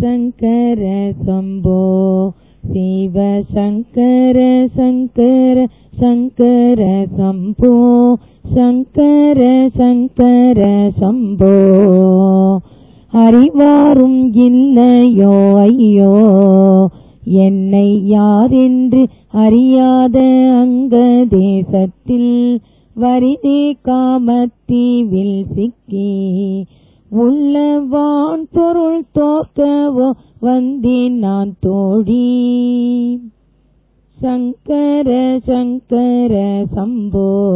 சங்கர சம்போ சிவ சங்கர சங்கர சங்கர சம்போ சங்கர சங்கர சம்போ. அறிவாரும் இல்லையோ ஐயோ என்னை யாரென்று அறியாத அங்க தேசத்தில் வரிதே காமத்தீவில் சிக்கி உள்ளவான் பொருள் தோக்கவோ வந்தேன் நான் தோழி. சங்கர சங்கர சம்போ.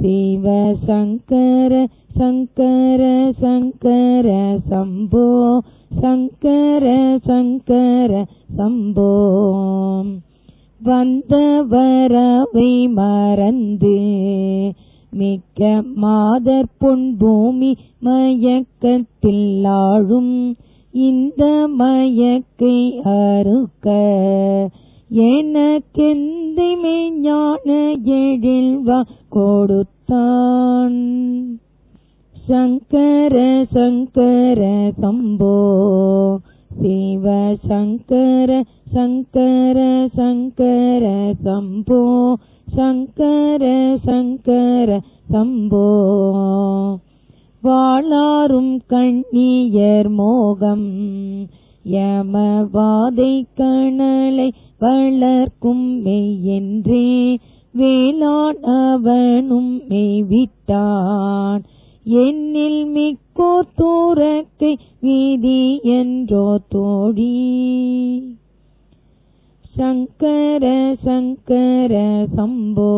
சிவ சங்கர சங்கர சங்கர சம்போ. சங்கர சங்கர சம்போ. வந்தவரவை மறந்து மிக்க மாதர் பொன் பூமி மயக்கத்தில் ஆழும். இந்த மயக்கை அறுக்க எனக்கெந்தைமை ஞான எழில்வா கொடுத்தான். சங்கர சங்கர சம்போ சிவ சங்கர சங்கர சங்கர சம்போ சங்கர சங்கர சம்போ. வாழாரும் கண்ணியர் மோகம் யமவாதை கணலை வளர்க்கும் மெய்யென்றே வேளாண் அவனும் மெய்விட்டான். என்னில் மிக்கோர் தூரக்கை வீதி என்றோ தோழி. சங்கர சங்கர சம்போ.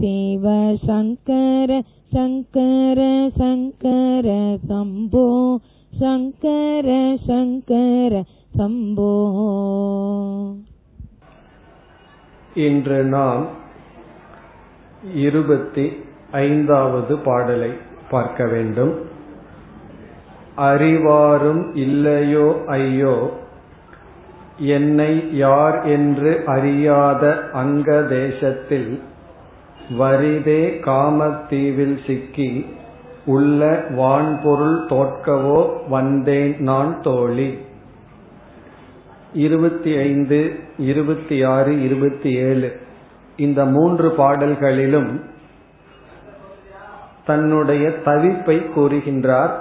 சிவ சங்கர சங்கர சங்கர சம்போ. சங்கர சங்கர சம்போ. இன்று நாம் இருபத்தி ஐந்தாவது பாடலை பார்க்க வேண்டும். அறிவாரும் இல்லையோ ஐயோ என்னை யார் என்று அறியாத அங்க தேசத்தில் வரிதே காமத்தீவில் சிக்கி உள்ள வான்பொருள் தோற்கவோ வந்தேன் நான் தோழி. இருபத்தி ஐந்து இருபத்தி ஆறு இருபத்தி ஏழு இந்த மூன்று பாடல்களிலும் தன்னுடைய தவிப்பை கூறுகின்றார்.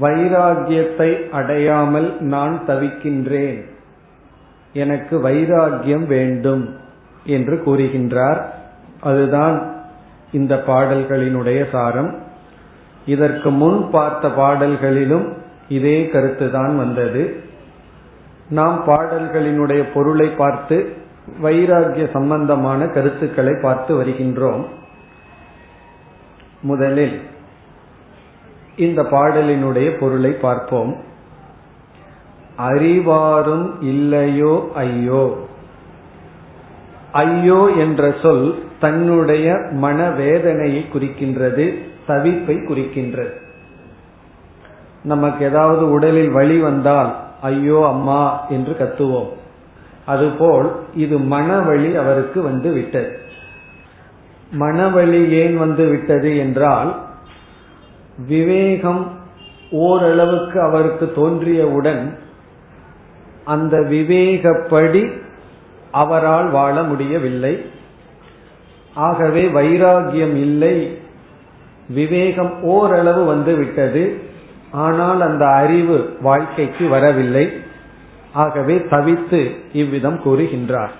வைராகியத்தை அடையாமல் நான் தவிக்கின்றேன். எனக்கு வைராகியம் வேண்டும் என்று கூறுகின்றார். அதுதான் இந்த பாடல்களினுடைய சாரம். இதற்கு முன் பார்த்த பாடல்களிலும் இதே கருத்துதான் வந்தது. நாம் பாடல்களினுடைய பொருளை பார்த்து வைராகிய சம்பந்தமான கருத்துக்களை பார்த்து வருகின்றோம். முதலில் இந்த பாடலினுடைய பொருளை பார்ப்போம். அறிவாரும் இல்லையோ ஐயோ? ஐயோ என்ற சொல் தன்னுடைய மனவேதனையை குறிக்கின்றது தவிப்பை குறிக்கின்றது. நமக்கு ஏதாவது உடலில் வலி வந்தால் ஐயோ அம்மா என்று கத்துவோம். அதுபோல் இது மனவழி அவருக்கு வந்து விட்டது. மனவழி ஏன் வந்து விட்டது என்றால் விவேகம் ஓரளவுக்கு அவருக்கு தோன்றியவுடன் அந்த விவேகப்படி அவரால் வாழ முடியவில்லை. ஆகவே வைராகியம் இல்லை. விவேகம் ஓரளவு வந்து விட்டது ஆனால் அந்த அறிவு வாழ்க்கைக்கு வரவில்லை. ஆகவே தவித்து இவ்விதம் கூறுகின்றார்.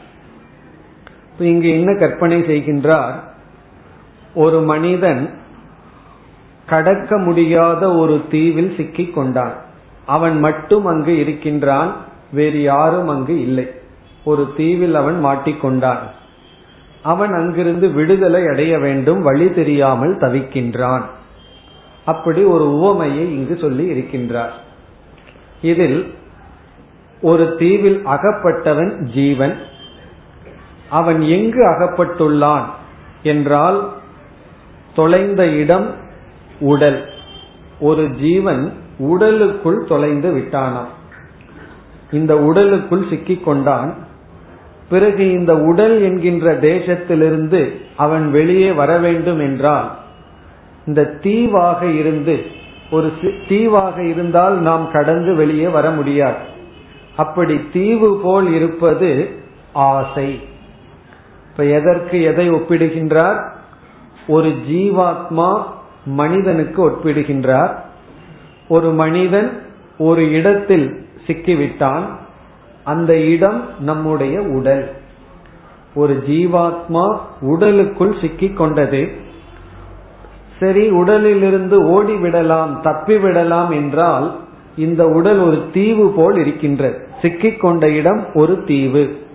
இங்கு என்ன கற்பனை செய்கின்றார்? ஒரு மனிதன் கடக்க முடியாத ஒரு தீவில் சிக்கிக் கொண்டான் அவன் மட்டும் அங்கு இருக்கின்றான் வேறு யாரும் அங்கு இல்லை. ஒரு தீவில் அவன் மாட்டிக்கொண்டான். அவன் அங்கிருந்து விடுதலை அடைய வேண்டும் வழி தெரியாமல் தவிக்கின்றான். அப்படி ஒரு உவமையை இங்கு சொல்லி இருக்கின்றார். இதில் ஒரு தீவில் அகப்பட்டவன் ஜீவன் அவன் எங்கு அகப்பட்டுள்ளான் என்றால் தொலைந்த இடம் உடல். ஒரு ஜீவன் உடலுக்குள் தொலைந்து விட்டானாம். இந்த உடலுக்குள் சிக்கிக் கொண்டான் பிறகு இந்த உடல் என்கின்ற தேசத்திலிருந்து அவன் வெளியே வர வேண்டும் என்றால் இந்த தீவாக இருந்து ஒரு தீவாக இருந்தால் நாம் கடந்து வெளியே வர முடியாது. அப்படி தீவு போல் இருப்பது ஆசை. இப்ப எதற்கு எதை ஒப்பிடுகின்றார்? ஒரு ஜீவாத்மா மனிதனுக்கு ஒப்பிடுகின்றார். ஒரு மனிதன் ஒரு இடத்தில் சிக்கிவிட்டான். அந்த இடம் நம்முடைய உடல். ஒரு ஜீவாத்மா உடலுக்குள் சிக்கிக் கொண்டது சரி உடலிலிருந்து ஓடிவிடலாம் தப்பிவிடலாம் என்றால் இந்த உடல் ஒரு தீவு போல் இருக்கின்றது. சிக்கிக் கொண்ட இடம் ஒரு தீவு.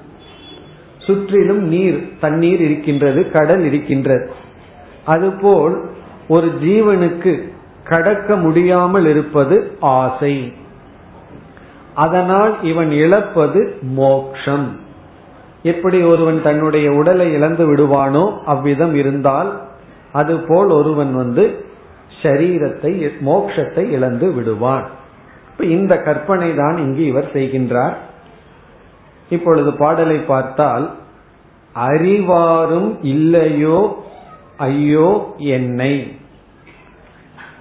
சுற்றிலும் நீர் தண்ணீர் இருக்கின்றது கடல் இருக்கின்றது. அதுபோல் ஒரு ஜீவனுக்கு கடக்க முடியாமல் இருப்பது ஆசை. அதனால் இவன் இழப்பது மோக்ஷம். எப்படி ஒருவன் தன்னுடைய உடலை இழந்து விடுவானோ அவ்விதம் இருந்தால் அதுபோல் ஒருவன் வந்து சரீரத்தை மோக்ஷத்தை இழந்து விடுவான். இந்த கற்பனை தான் இங்கு இவர் செய்கின்றார். இப்பொழுது பாடலை பார்த்தால் அறிவாரும் இல்லையோ ஐயோ என்னை.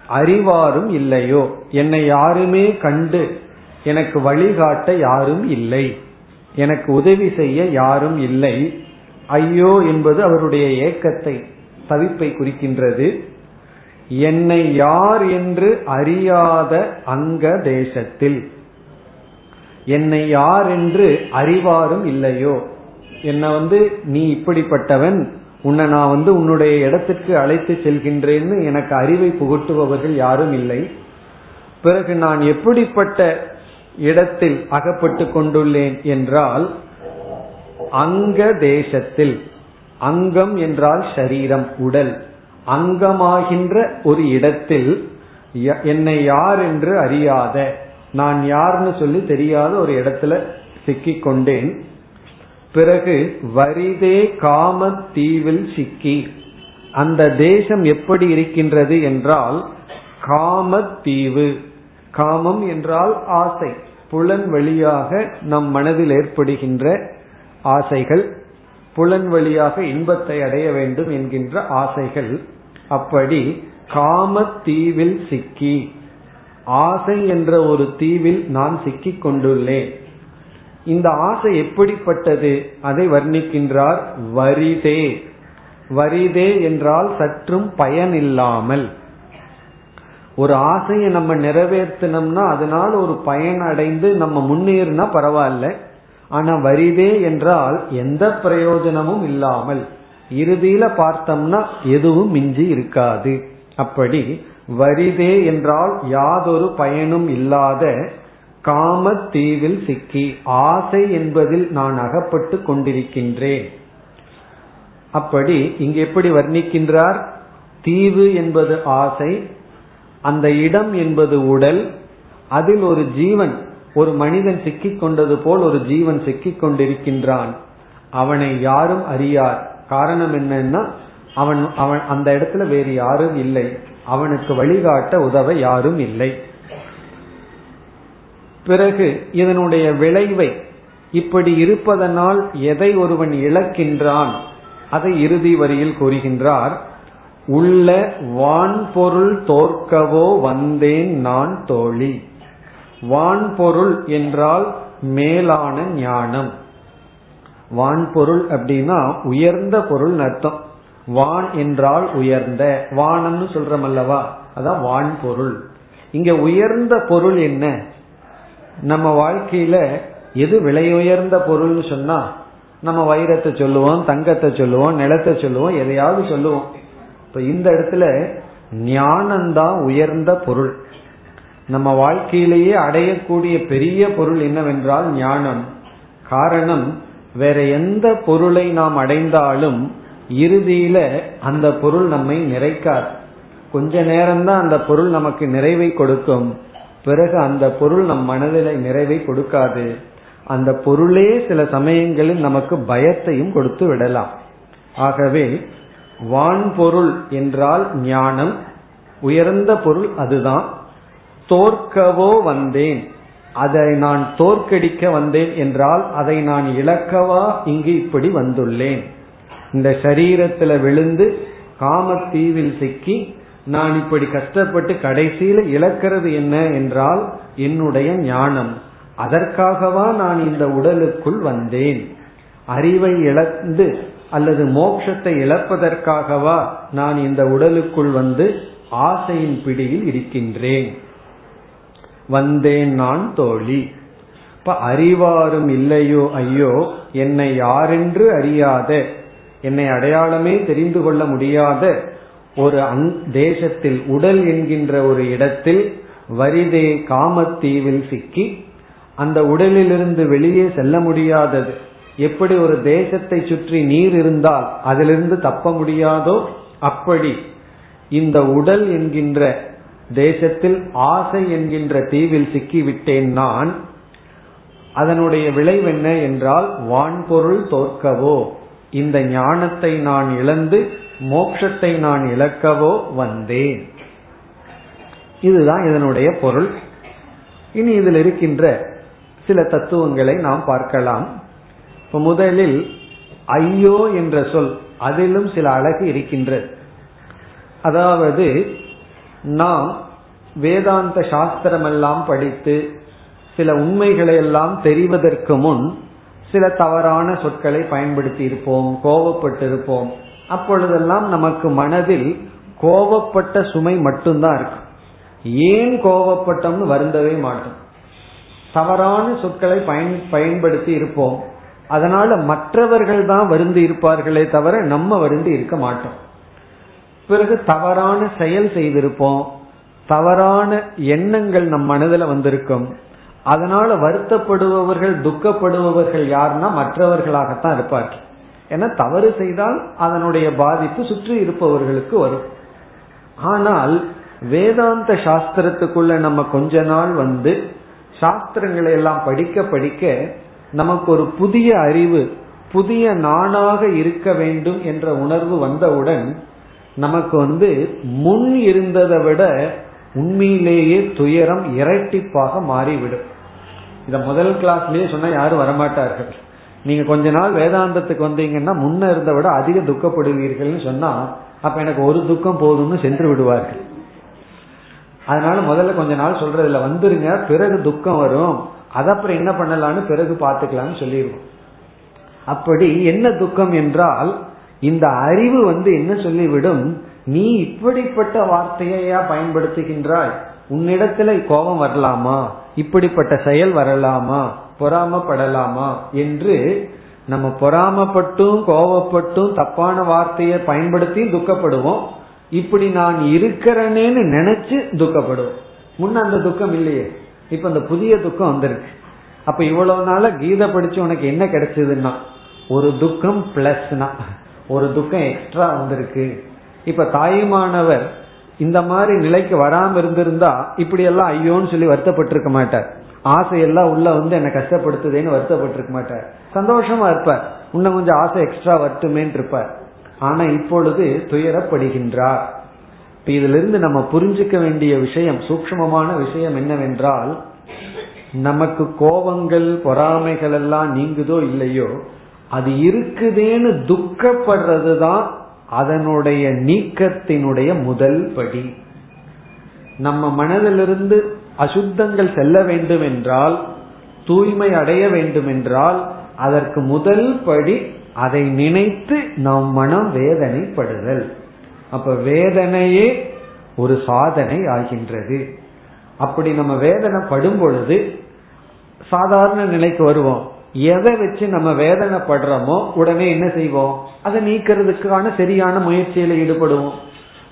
அறிவாரும் இல்லையோ? என்னை யாருமே கண்டு எனக்கு வழிகாட்ட யாரும் இல்லை. எனக்கு உதவி செய்ய யாரும் இல்லை. ஐயோ என்பது அவருடைய ஏக்கத்தை தவிப்பை குறிக்கின்றது. என்னை யார் என்று அறியாத அங்க தேசத்தில். என்னை யார் என்று அறிவாரும் இல்லையோ? என்ன வந்து நீ இப்படிப்பட்டவன் உன்னை நான் வந்து உன்னுடைய இடத்திற்கு அழைத்து செல்கின்றேன்னு எனக்கு அறிவை புகட்டுபவர்கள் யாரும் இல்லை. பிறகு நான் எப்படிப்பட்ட இடத்தில் அகப்பட்டு கொண்டுள்ளேன் என்றால் அங்க தேசத்தில் அங்கம் என்றால் சரீரம் உடல். அங்கமாகின்ற ஒரு இடத்தில் என்னை யார் என்று அறியாத நான் யார்னு சொல்லி தெரியாத ஒரு இடத்துல சிக்கிக் கொண்டேன் பிறகு வரிதே காம தீவில் சிக்கி. அந்த தேசம் எப்படி இருக்கின்றது என்றால் காம தீவு. காமம் என்றால் ஆசை. புலன் வழியாக நம் மனதில் ஏற்படுகின்ற ஆசைகள் புலன் வழியாக இன்பத்தை அடைய வேண்டும் என்கின்ற ஆசைகள். அப்படி காம தீவில் சிக்கி. ஆசை என்ற ஒரு தீவில் நான் சிக்கிக் கொண்டுள்ளேன். இந்த ஆசை எப்படிப்பட்டது? அதை வர்ணிக்கின்றார் வரிதே. வரிதே என்றால் சற்றும் பயனில்லாமல். ஒரு ஆசையை நம்ம நிறைவேற்றினோம்னா அதனால் ஒரு பயன் அடைந்து நம்ம முன்னேறினா பரவாயில்ல. ஆனா வரிதே என்றால் எந்த பிரயோஜனமும் இல்லாமல். இறுதியில பார்த்தோம்னா எதுவும் மிஞ்சி இருக்காது. அப்படி வரிதே என்றால் யாதொரு பயனும் இல்லாத காம தீவில் சிக்கி ஆசை என்பதில் நான் அகப்பட்டு கொண்டிருக்கின்றேன். அப்படி இங்கு எப்படி வர்ணிக்கின்றார்? தீவு என்பது ஆசை அந்த இடம் என்பது உடல் அதில் ஒரு ஜீவன் ஒரு மனிதன் சிக்கிக் கொண்டது போல் ஒரு ஜீவன் சிக்கிக் கொண்டிருக்கின்றான். அவனை யாரும் அறியார். காரணம் என்னன்னா அவன் அவன் அந்த இடத்துல வேறு யாரும் இல்லை. அவனுக்கு வழிகாட்ட உதவ யாரும் இல்லை. பிறகு இதனுடைய விளைவை இப்படி இருப்பதனால் எதை ஒருவன் இழக்கின்றான்? அதை இறுதி வரியில் கூறுகின்றார் உள்ள வான்பொருள் தோற்கவோ வந்தேன் நான் தோழி. வான்பொருள் என்றால் மேலான ஞானம். வான்பொருள் அப்படின்னா உயர்ந்த பொருள் அர்த்தம். வான் என்றால் உயர்ந்த. வானம்னு சொல்றமல்லவா அல்லவா? அதான் வான் பொருள் இங்க உயர்ந்த பொருள் என்ன? நம்ம வாழ்க்கையில எது விலை உயர்ந்த பொருள்னு சொன்னா நம்ம வைரத்தை சொல்லுவோம் தங்கத்தை சொல்லுவோம் நிலத்தை சொல்லுவோம் எதையாவது சொல்லுவோம். இப்ப இந்த இடத்துல ஞானம்தான் உயர்ந்த பொருள். நம்ம வாழ்க்கையிலேயே அடையக்கூடிய பெரிய பொருள் என்னவென்றால் ஞானம். காரணம் வேற எந்த பொருளை நாம் அடைந்தாலும் இறுதியில அந்த பொருள் நம்மை நிறைக்காது. கொஞ்ச நேரம்தான் அந்த பொருள் நமக்கு நிறைவை கொடுக்கும். பிறகு அந்த பொருள் நம் மனதில நிறைவை கொடுக்காது. அந்த பொருளே சில சமயங்களில் நமக்கு பயத்தையும் கொடுத்து விடலாம். ஆகவே வான்பொருள் என்றால் ஞானம் உயர்ந்த பொருள் அதுதான். தோற்கவோ வந்தேன் அதை நான் தோற்கடிக்க வந்தேன் என்றால் அதை நான் இழக்கவா இங்கு இப்படி வந்துள்ளேன். இந்த சரீரத்தில் விழுந்து காமத்தீவில் சிக்கி நான் இப்படி கஷ்டப்பட்டு கடைசியில இழக்கிறது என்ன என்றால் என்னுடைய ஞானம். அதற்காகவா நான் இந்த உடலுக்குள் வந்தேன். அறிவை இழந்து அல்லது மோட்சத்தை இழப்பதற்காகவா நான் இந்த உடலுக்குள் வந்து ஆசையின் பிடியில் இருக்கின்றேன். வந்தேன் நான் தோழி. இப்ப அறிவாரும் இல்லையோ ஐயோ என்னை யாரென்று அறியாத என்னை அடையாளமே தெரிந்து கொள்ள முடியாத ஒரு தேசத்தில் உடல் என்கின்ற ஒரு இடத்தில் வரிதே காமத்தீவில் சிக்கி அந்த உடலிலிருந்து வெளியே செல்ல முடியாதது. எப்படி ஒரு தேசத்தை சுற்றி நீர் இருந்தால் அதிலிருந்து தப்ப முடியாதோ அப்படி இந்த உடல் என்கின்ற தேசத்தில் ஆசை என்கின்ற தீவில் சிக்கிவிட்டேன் நான். அதனுடைய விளைவென்ன என்றால் வான்பொருள் தோற்கவோ. இந்த ஞானத்தை நான் இழந்து மோட்சத்தை நான் இழக்கவோ வந்தேன். இதுதான் இதனுடைய பொருள். இனி இதில் இருக்கின்ற சில தத்துவங்களை நாம் பார்க்கலாம். இப்ப முதலில் ஐயோ என்ற சொல் அதிலும் சில அழகு இருக்கின்றது. அதாவது நாம் வேதாந்த சாஸ்திரமெல்லாம் படித்து சில உண்மைகளை எல்லாம் தெரிவதற்கு முன் சில தவறான சொற்களை பயன்படுத்தி இருப்போம் கோபப்பட்டிருப்போம். அப்பொழுதெல்லாம் நமக்கு மனதில் கோபப்பட்ட சுமை மட்டும்தான் இருக்கும் ஏன் கோபப்பட்டோம்னு வருந்தவே மாட்டோம். தவறான சொற்களை பயன் பயன்படுத்தி இருப்போம். அதனால மற்றவர்கள் தான் வருந்தி இருப்பார்களே தவிர நம்ம வருந்தி இருக்க மாட்டோம். பிறகு தவறான செயல் செய்திருப்போம். தவறான எண்ணங்கள் நம் மனதில் வந்திருக்கும். அதனால வருத்தப்படுபவர்கள் துக்கப்படுபவர்கள் யாருன்னா மற்றவர்களாகத்தான் இருப்பார்கள். ஏன்னா தவறு செய்தால் அதனுடைய பாதிப்பு சுற்றி இருப்பவர்களுக்கு வரும். ஆனால் வேதாந்த சாஸ்திரத்துக்குள்ள நம்ம கொஞ்ச நாள் வந்து சாஸ்திரங்களை எல்லாம் படிக்க படிக்க நமக்கு ஒரு புதிய அறிவு புதிய நானாக இருக்க வேண்டும் என்ற உணர்வு வந்தவுடன் நமக்கு வந்து முன் இருந்ததை விட உண்மையிலேயே துயரம் இரட்டிப்பாக மாறிவிடும். இத முதல் கிளாஸ்லயே சொன்னா யாரும் வரமாட்டார்கள். நீங்க கொஞ்ச நாள் வேதாந்தத்துக்கு வந்தீங்கன்னா முன்ன இருந்த விட அதிக துக்கப்படுவீர்கள்னு சொன்னா அப்ப எனக்கு ஒரு துக்கம் போதும்னு சென்று விடுவார்கள். அதனால முதல்ல கொஞ்ச நாள் சொல்றதுல வந்துருங்க பிறகு துக்கம் வரும். அதப்புறம் அப்புறம் என்ன பண்ணலாம்னு பிறகு பார்த்துக்கலாம்னு சொல்லிடுவோம் அப்படி என்ன துக்கம் என்றால் இந்த அறிவு வந்து என்ன சொல்லிவிடும்? நீ இப்படிப்பட்ட வார்த்தையா பயன்படுத்துகின்றாய்? உன்னிடத்துல கோபம் வரலாமா? இப்படிப்பட்ட செயல் வரலாமா? பொறாமப்படலாமா என்று நம்ம பொறாமப்பட்டும் கோவப்பட்டும் தப்பான வார்த்தையை பயன்படுத்தி துக்கப்படுவோம். இப்படி நான் இருக்கிறேனேன்னு நினைச்சு துக்கப்படுவோம். முன்ன அந்த துக்கம் இல்லையே. இப்ப அந்த புதிய துக்கம் வந்திருக்கு. அப்ப இவ்வளவு நாள கீதை படிச்சு உனக்கு என்ன கிடைச்சதுன்னா ஒரு துக்கம் பிளஸ்னா. ஒரு துக்கம் எக்ஸ்ட்ரா வந்திருக்கு. இப்ப தாயுமானவர் இந்த மாதிரி நிலைக்கு வராம இருந்திருந்தா இப்படி எல்லாம் ஐயோன்னு சொல்லி வருத்தப்பட்டிருக்க மாட்டார். ஆசையெல்லாம் உள்ள வந்து என்னை கஷ்டப்படுத்துதேன்னு வருத்தப்பட்டிருக்க மாட்டார். சந்தோஷமா இருப்பார். இன்னும் கொஞ்சம் ஆசை எக்ஸ்ட்ரா வருத்துமேன்னு இருப்பார். ஆனா இப்பொழுது துயரப்படுகின்றார். இப்ப இதிலிருந்து நம்ம புரிஞ்சுக்க வேண்டிய விஷயம் சூக்மமான விஷயம் என்னவென்றால் நமக்கு கோபங்கள் பொறாமைகள் எல்லாம் நீங்குதோ இல்லையோ அது இருக்குதேன்னு துக்கப்படுறது தான் அதனுடைய நீக்கத்தினுடைய முதல் படி. நம்ம மனதிலிருந்து அசுத்தங்கள் செல்ல வேண்டும் என்றால் தூய்மை அடைய வேண்டும் என்றால் அதற்கு முதல் படி அதை நினைத்து நம் மனம் வேதனைப்படுதல். அப்ப வேதனையே ஒரு சாதனை ஆகின்றது. அப்படி நம்ம வேதனைப்படும் பொழுது சாதாரண நிலைக்கு வருவோம். எதை வச்சு நம்ம வேதனைப்படுறோமோ உடனே என்ன செய்வோம்? அதை நீக்கிறதுக்கான சரியான முயற்சியில ஈடுபடுவோம்.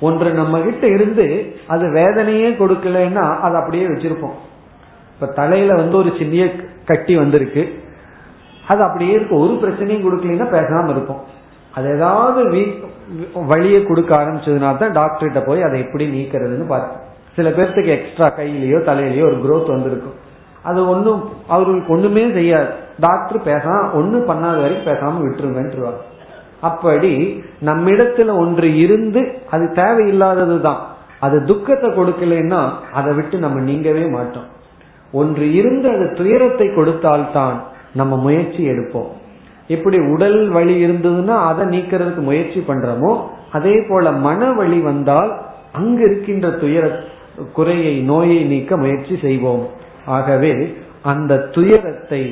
ஒன்று நம்ம கிட்ட இருந்து அது வேதனையே கொடுக்கலன்னா அதை அப்படியே வச்சிருப்போம். இப்ப தலையில வந்து ஒரு சின்ன கட்டி வந்திருக்கு. அது அப்படியே இருக்கு. ஒரு பிரச்சனையும் கொடுக்கலன்னா பேசாம இருப்போம். அது ஏதாவது வழியை கொடுக்க ஆரம்பிச்சதுனா தான் டாக்டர்கிட்ட போய் அதை எப்படி நீக்கிறதுன்னு பார்த்து. சில பேர்த்துக்கு எக்ஸ்ட்ரா கையிலயோ தலையிலயோ ஒரு குரோத் வந்திருக்கும். அது ஒன்றும் அவர்களுக்கு ஒண்ணுமே செய்யாது. டாக்டர் பேசாம ஒன்றும் பண்ணாத வரைக்கும் பேசாம விட்டுருங்கன்றுவாங்க. அப்படி நம்மிடத்துல ஒன்று இருந்து அது தேவையில்லாதது தான். அது துக்கத்தை கொடுக்கலன்னா அதை விட்டு நம்ம நீங்கவே மாட்டோம். ஒன்று இருந்து அது துயரத்தை கொடுத்தால்தான் நம்ம முயற்சி எடுப்போம். எப்படி உடல் வழி இருந்ததுன்னா அதை நீக்கிறதுக்கு முயற்சி பண்றோமோ அதே போல மன வழி வந்தால் அங்கு இருக்கின்ற துயர குறையை நோயை நீக்க முயற்சி செய்வோம். ஆகவே அந்த துயரத்தை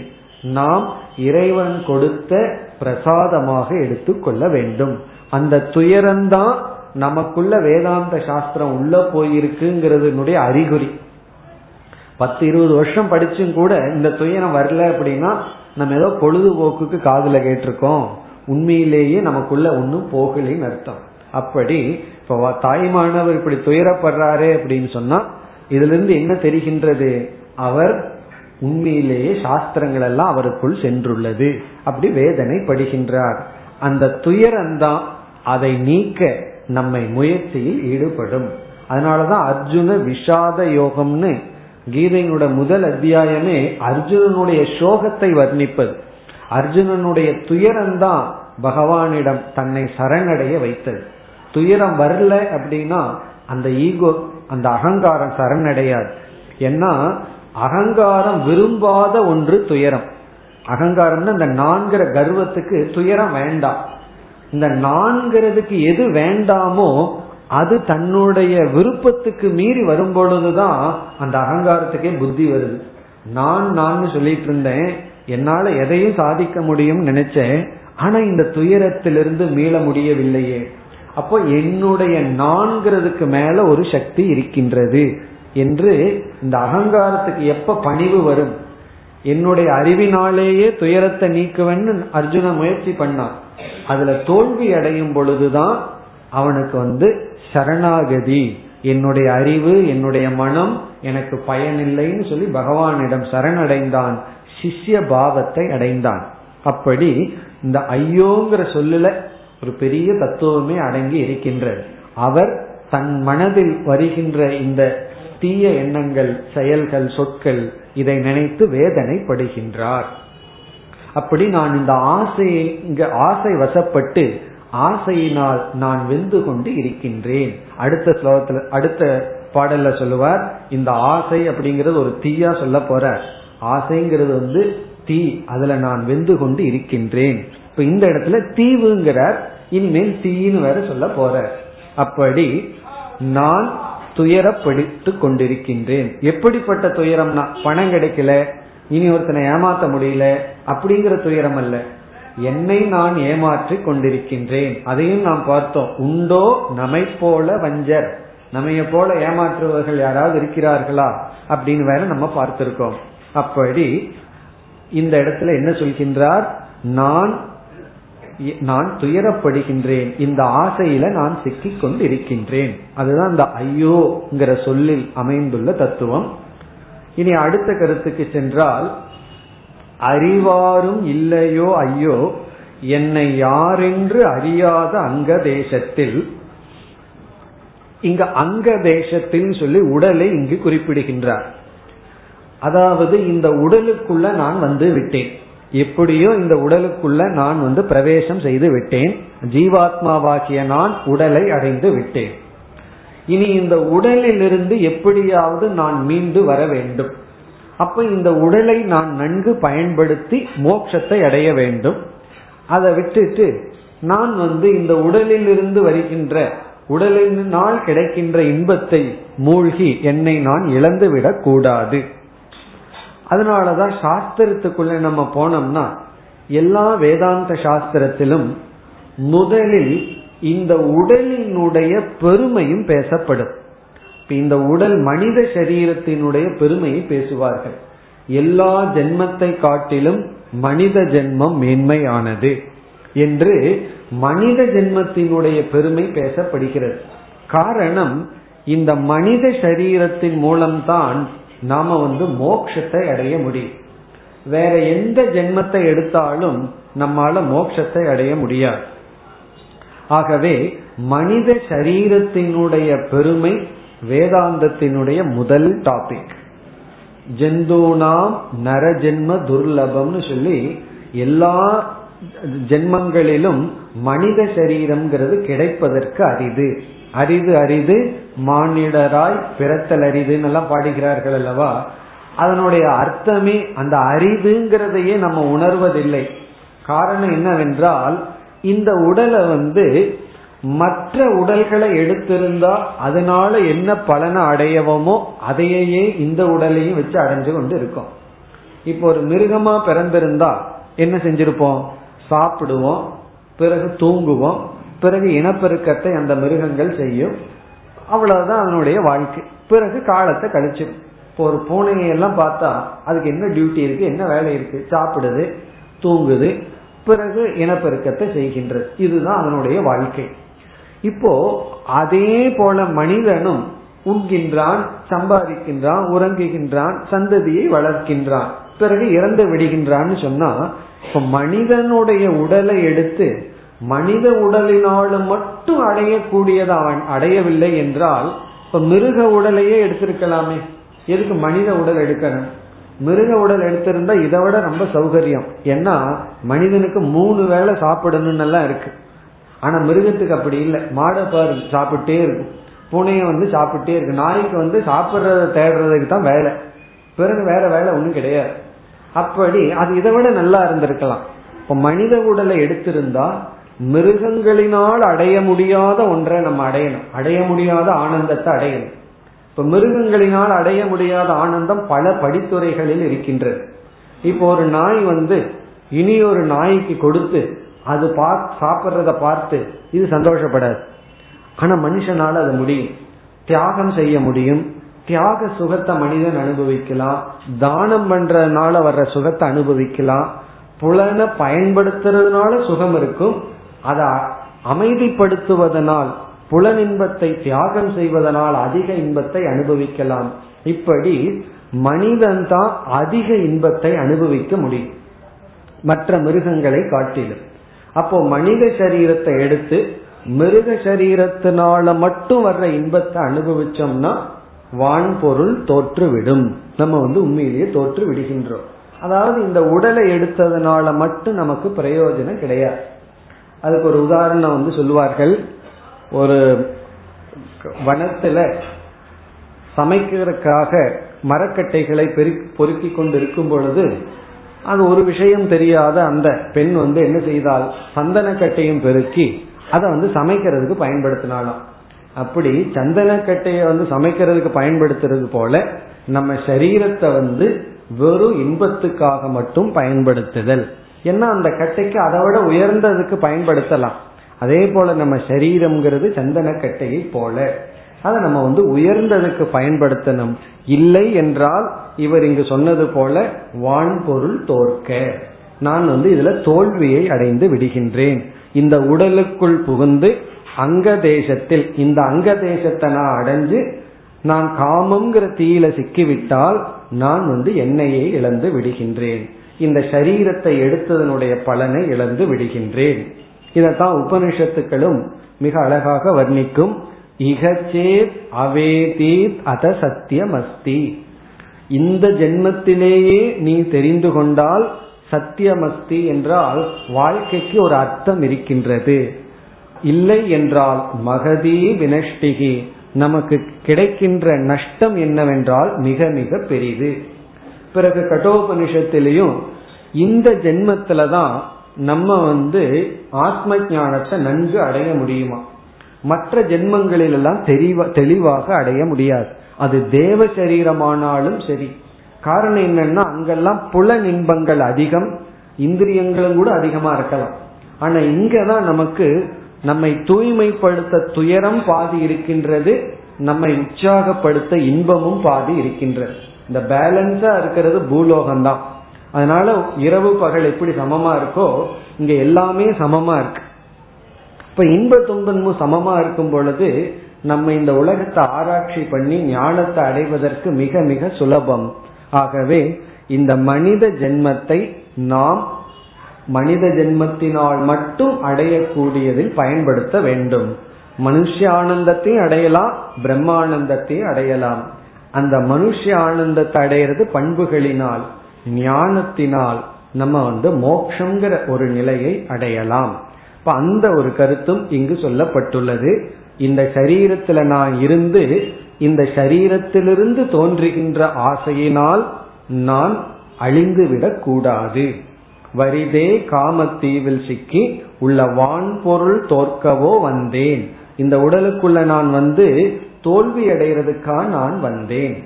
நாம் இறைவன் கொடுத்த பிரசாதமாக எடுத்துக்கொள்ள வேண்டும். அந்த துயரம்தான் நமக்குள்ள வேதாந்த சாஸ்திரம் உள்ள போயிருக்குங்கிறதுனுடைய அறிகுறி. பத்து இருபது வருஷம் படிச்சும் கூட இந்த துயரம் வரல அப்படின்னா நம்ம ஏதோ பொழுதுபோக்குக்கு காதுல கேட்டிருக்கோம். உண்மையிலேயே நமக்குள்ள ஒன்னும் போகலின்னு அர்த்தம். அப்படி இப்ப தாய்மானவர் இப்படி துயரப்படுறாரே அப்படின்னு சொன்னா இதுல இருந்து என்ன தெரிகின்றது? அவர் உண்மையிலேயே சாஸ்திரங்கள் எல்லாம் அவருக்குள் சென்றுள்ளது அப்படி வேதனை படுகின்றார் அந்த துயரம்தான் அதை நீக்க நம்மை முயற்சியில் ஈடுபடும். அதனாலதான் அர்ஜுன விஷாத யோகம்னு கீதையினுடைய முதல் அத்தியாயமே அர்ஜுனனுடைய சோகத்தை வர்ணிப்பது. அர்ஜுனனுடைய துயரம்தான் பகவானிடம் தன்னை சரணடைய வைத்தது. துயரம் வரல அப்படின்னா அந்த ஈகோ அந்த அகங்காரம் சரணடையாது. ஏன்னா அகங்காரம் விரும்பாத ஒன்று துயரம். அகங்காரம்னா இந்த நான்கிற கர்வத்துக்கு துயரம் வேண்டாம் இந்த நான்கிறதுக்கு எது வேண்டாமோ அது தன்னுடைய விருப்பத்துக்கு மீறி வரும் பொழுதுதான் அந்த அகங்காரத்துக்கே புத்தி வருது. நான் நான் சொல்லிட்டு இருந்தேன் என்னால எதையும் சாதிக்க முடியும் நினைச்சேன் ஆனா இந்த துயரத்திலிருந்து மீள முடியவில்லையே. அப்போ என்னுடைய நான்கிறதுக்கு மேல ஒரு சக்தி இருக்கின்றது. என்று இந்த அகங்காரத்துக்கு எப்ப பணிவு வரும்? என்னுடைய அறிவினாலேயே துயரத்தை நீக்குவேன்னு அர்ஜுன முயற்சி பண்ணான். அதுல தோல்வி அடையும் பொழுதுதான் அவனுக்கு வந்து சரணாகதி. என்னுடைய அறிவு என்னுடைய மனம் எனக்கு பயனில்லைன்னு சொல்லி பகவானிடம் சரணடைந்தான். சிஷ்ய பாவத்தை அடைந்தான். அப்படி இந்த ஐயோங்கிற சொல்லுல ஒரு பெரிய தத்துவமே அடங்கி இருக்கின்றது. அவர் தன் மனதில் வருகின்ற இந்த தீய எண்ணங்கள் செயல்கள் சொற்கள் இதை நினைத்து வேதனைப்படுகின்றார். அப்படி நான் இந்த ஆசையை இங்க ஆசை வசப்பட்டு ஆசையினால் நான் வெந்து கொண்டு இருக்கின்றேன். அடுத்த ஸ்லோகத்துல அடுத்த பாடல்ல சொல்லுவார் இந்த ஆசை அப்படிங்கறது ஒரு தீயா சொல்ல போற ஆசைங்கிறது வந்து தீ அதுல நான் வெந்து கொண்டு இருக்கின்றேன். இப்ப இந்த இடத்துல தீவுங்கிறார் இனிமேல் தீன்னு வேற சொல்ல போற அப்படி நான் துயரப்படுத்து கொண்டிருக்கின்றேன். எப்படிப்பட்ட துயரம்னா பணம் கிடைக்கல இனி ஒருத்தனை ஏமாத்த முடியல அப்படிங்கிற துயரம் அல்ல. என்னை நான் ஏமாற்றி கொண்டிருக்கின்றேன். அதையும் நாம் பார்த்தோம். உண்டோ நம்மை போல வஞ்சர். நம்மைய போல ஏமாற்றுவர்கள் யாராவது இருக்கிறார்களா? அப்படின்னு வேற நம்ம பார்த்திருக்கோம். அப்படி இந்த இடத்துல என்ன சொல்கின்றார்? நான் நான் துயரப்படுகின்றேன். இந்த ஆசையில நான் சிக்கிக் கொண்டிருக்கின்றேன் அதுதான் இந்த ஐயோங்கிற சொல்லில் அமைந்துள்ள தத்துவம். இனி அடுத்த கருத்துக்கு சென்றால் அறிவாரும் இல்லையோ ஐயோ என்னை யாரென்று அறியாத அங்க தேசத்தில் இங்க அங்க தேசத்தில் சொல்லி உடலை இங்கு குறிப்பிடுகின்றார். அதாவது இந்த உடலுக்குள்ள நான் வந்து விட்டேன். எப்படியோ இந்த உடலுக்குள்ள நான் வந்து பிரவேசம் செய்து விட்டேன். ஜீவாத்மாவாகிய நான் உடலை அடைந்து விட்டேன். இனி இந்த உடலிலிருந்து எப்படியாவது நான் மீண்டு வர வேண்டும். அப்ப இந்த உடலை நான் நன்கு பயன்படுத்தி மோட்சத்தை அடைய வேண்டும். அதை விட்டுட்டு நான் வந்து இந்த உடலிலிருந்து வருகின்ற உடலினால் கிடைக்கின்ற இன்பத்தை மூழ்கி என்னை நான் இழந்துவிடக் கூடாது. அதனாலதான் சாஸ்திரத்துக்குள்ள நம்ம போனோம்னா எல்லா வேதாந்த சாஸ்திரத்திலும் முதலில் இந்த உடலினுடைய பெருமையும் பேசப்படும். இந்த உடல் மனித சரீரத்தினுடைய பெருமையை பேசுவார்கள். எல்லா ஜென்மத்தை காட்டிலும் மனித ஜென்மம் மேன்மையானது என்று மனித ஜென்மத்தினுடைய பெருமை பேசப்படுகிறது. காரணம் இந்த மனித சரீரத்தின் மூலம்தான் நாம வந்து மோட்சத்தை அடைய முடியும். வேற எந்த ஜென்மத்தை எடுத்தாலும் நம்மால மோட்சத்தை அடைய முடியாது. ஆகவே மனித சரீரத்தினுடைய பெருமை வேதாந்தத்தினுடைய முதல் டாபிக் ஜெந்தூனாம் நரஜென்ம துர்லபம்னு சொல்லி எல்லா ஜென்மங்களிலும் மனித சரீரம்ங்கிறது கிடைப்பதற்கு அரிது. அரிது அரிது மானிடராய் பிறத்தல் அரிதுன்னு எல்லாம் பாடுகிறார்கள் அல்லவா? அதனுடைய அர்த்தமே அந்த அரிதுங்கிறதையே நம்ம உணர்வதில்லை. காரணம் என்னவென்றால் இந்த உடலை வந்து மற்ற உடல்களை எடுத்திருந்தா அதனால என்ன பலனை அடையவோமோ அதையே இந்த உடலையும் வச்சு அடைஞ்சு கொண்டு இருக்கோம். இப்போ ஒரு மிருகமா பிறந்திருந்தா என்ன செஞ்சிருப்போம்? சாப்பிடுவோம். பிறகு தூங்குவோம். பிறகு இனப்பெருக்கத்தை அந்த மிருகங்கள் செய்யும். அவ்வளவுதான் அதனுடைய வாழ்க்கை. பிறகு காலத்தை கழிச்சிடும் இப்போ ஒரு பூனையெல்லாம் பார்த்தா அதுக்கு என்ன டியூட்டி இருக்கு என்ன வேலை இருக்கு? சாப்பிடுது தூங்குது. பிறகு இனப்பெருக்கத்தை செய்கின்றது இதுதான் அதனுடைய வாழ்க்கை. இப்போ அதே போல மனிதனும் உண்கின்றான் சம்பாதிக்கின்றான் உறங்குகின்றான் சந்ததியை வளர்க்கின்றான். பிறகு இறந்து விடுகின்றான்னு சொன்னா இப்ப மனிதனுடைய உடலை எடுத்து மனித உடலினாலும் மட்டும் அடையக்கூடியதை அவன் அடையவில்லை என்றால் இப்ப மிருக உடலையே எடுத்திருக்கலாமே. எதுக்கு மனித உடல் எடுக்கணும்? மிருக உடல் எடுத்திருந்தா இதை விட ரொம்ப சௌகரியம். ஏன்னா மனிதனுக்கு மூணு வேளை சாப்பிடணும்னு எல்லாம் இருக்கு. ஆனா மிருகத்துக்கு அப்படி இல்லை. மாடை பாரு சாப்பிட்டே இருக்கும். பூனையை வந்து சாப்பிட்டே இருக்கு. நாய்க்கு வந்து சாப்பிட்றத தேடுறதுக்கு தான் வேலை. பிறகு வேற வேலை ஒன்றும் கிடையாது. அப்படி அது இதை விட நல்லா இருந்திருக்கலாம். இப்ப மனித உடலை எடுத்திருந்தா மிருகங்களினால் அடைய முடியாத ஒன்றை நம்ம அடையணும். அடைய முடியாத ஆனந்தத்தை அடையணும். இப்ப மிருகங்களினால் அடைய முடியாத ஆனந்தம் பல படித்துறைகளில் இருக்கின்றது. இப்போ ஒரு நாய் வந்து இனி ஒரு நாய்க்கு கொடுத்து அது பா சாப்பிட்றத பார்த்து இது சந்தோஷப்படாது. ஆனா மனுஷனால அது முடியும். தியாகம் செய்ய முடியும். தியாக சுகத்தை மனிதன் அனுபவிக்கலாம். தானம் பண்றதுனால வர்ற சுகத்தை அனுபவிக்கலாம். புலனை பயன்படுத்துறதுனால சுகம் இருக்கும். அதை அமைதிப்படுத்துவதனால் புலன் இன்பத்தை தியாகம் செய்வதனால் அதிக இன்பத்தை அனுபவிக்கலாம். இப்படி மனிதன் தான் அதிக இன்பத்தை அனுபவிக்க முடியும். மற்ற மிருகங்களை காட்டிலும். அப்போ மனித சரீரத்தை எடுத்து மிருக சரீரத்தினால மட்டும் வர்ற இன்பத்தை அனுபவிச்சோம்னா வான்பொருள் தோற்றுவிடும். நம்ம வந்து உண்மையிலேயே தோற்று விடுகின்றோம் அதாவது இந்த உடலை எடுத்ததுனால மட்டும் நமக்கு பிரயோஜனம் கிடையாது. அதுக்கு ஒரு உதாரணம் வந்து சொல்லுவார்கள். ஒரு வனத்துல சமைக்கிறதுக்காக மரக்கட்டைகளை பொறுக்கி கொண்டு இருக்கும் பொழுது அது ஒரு விஷயம் தெரியாத அந்த பெண் வந்து என்ன செய்தால் சந்தனக்கட்டையும் பெருக்கி அதை வந்து சமைக்கிறதுக்கு பயன்படுத்தினாலும் அப்படி சந்தனக்கட்டையை வந்து சமைக்கிறதுக்கு பயன்படுத்துறது போல நம்ம சரீரத்தை வந்து வெறும் இன்பத்துக்காக மட்டும் பயன்படுத்துதல். ஏன்னா அந்த கட்டைக்கு அதை விட உயர்ந்ததுக்கு பயன்படுத்தலாம்? அதே போல நம்ம சரீரம்ங்கிறது சந்தனக்கட்டையை போல. அதை நம்ம வந்து உயர்ந்ததுக்கு பயன்படுத்தணும். இல்லை என்றால் இவர் இங்கு சொன்னது போல வான்பொருள் தோற்க. நான் வந்து இதுல தோல்வியை அடைந்து விடுகின்றேன். இந்த உடலுக்குள் புகுந்து அங்க தேசத்தில் இந்த அங்க தேசத்தை நான் அடைஞ்சு நான் காமங்கிற தீயில சிக்கிவிட்டால் நான் வந்து என்னையே இழந்து விடுகின்றேன். இந்த சரீரத்தை எடுத்ததனுடைய பலனை இழந்து விடுகின்றேன். இதைத்தான் உபனிஷத்துக்களும் மிக அழகாக வர்ணிக்கும். இகச்சேத் அவேதீத் அத சத்தியம் அஸ்தி இந்த ஜென்மத்திலேயே நீ தெரிந்து கொண்டால் சத்தியமஸ்தி என்றால் வாழ்க்கைக்கு ஒரு அர்த்தம் இருக்கின்றது. இல்லை என்றால் மகதி வினஷ்டிகி. நமக்கு கிடைக்கின்ற நஷ்டம் என்னவென்றால் மிக மிக பெரிது. பிறகு கட்டோபனிஷத்திலையும் இந்த ஜென்மத்துல தான் நம்ம வந்து ஆத்ம ஞானத்தை நன்கு அடைய முடியுமா? மற்ற ஜென்மங்களிலெல்லாம் தெளிவா தெளிவாக அடைய முடியாது. அது தேவ சரீரமானாலும் சரி. காரணம் என்னன்னா அங்கெல்லாம் புல இன்பங்கள் அதிகம் இந்திரியங்களும் கூட அதிகமா இருக்கலாம். ஆனா இங்கதான் நமக்கு நம்மை தூய்மைப்படுத்த துயரம் பாதி இருக்கின்றது நம்மை உற்சாகப்படுத்த இன்பமும் பாதி இருக்கின்றது. இந்த பேலன்ஸா இருக்கிறது பூலோகம் தான் அதனால இரவு பகல் எப்படி சமமா இருக்கோ இங்க எல்லாமே சமமா இருக்கு. இப்ப இன்ப துன்பமும் சமமா இருக்கும் பொழுது நம்ம இந்த உலகத்தை ஆராய்ச்சி பண்ணி ஞானத்தை அடைவதற்கு மிக மிக சுலபம். ஆகவே இந்த மனித ஜென்மத்தை நாம் மனித ஜென்மத்தினால் மட்டும் அடையக்கூடியதில் பயன்படுத்த வேண்டும். மனுஷ ஆனந்தத்தையும் அடையலாம் பிரம்மானந்தத்தையும் அடையலாம். அந்த மனுஷ ஆனந்தத்தை அடையிறது பண்புகளினால் ஞானத்தினால் நம்ம வந்து மோக்ஷங்கிற ஒரு நிலையை அடையலாம். இப்ப அந்த ஒரு கருத்தும் இங்கு சொல்லப்பட்டுள்ளது. இந்த சரீரத்துல நான் இருந்து இந்த சரீரத்திலிருந்து தோன்றுகின்ற ஆசையினால் நான் அழிந்துவிடக் கூடாது. வரிதே காமத்தீவில் சிக்கி உள்ள வான்பொருள் தோற்கவோ வந்தேன். இந்த உடலுக்குள்ள நான் வந்து தோல்வி அடைகிறதுக்காக நான் வந்தேன்.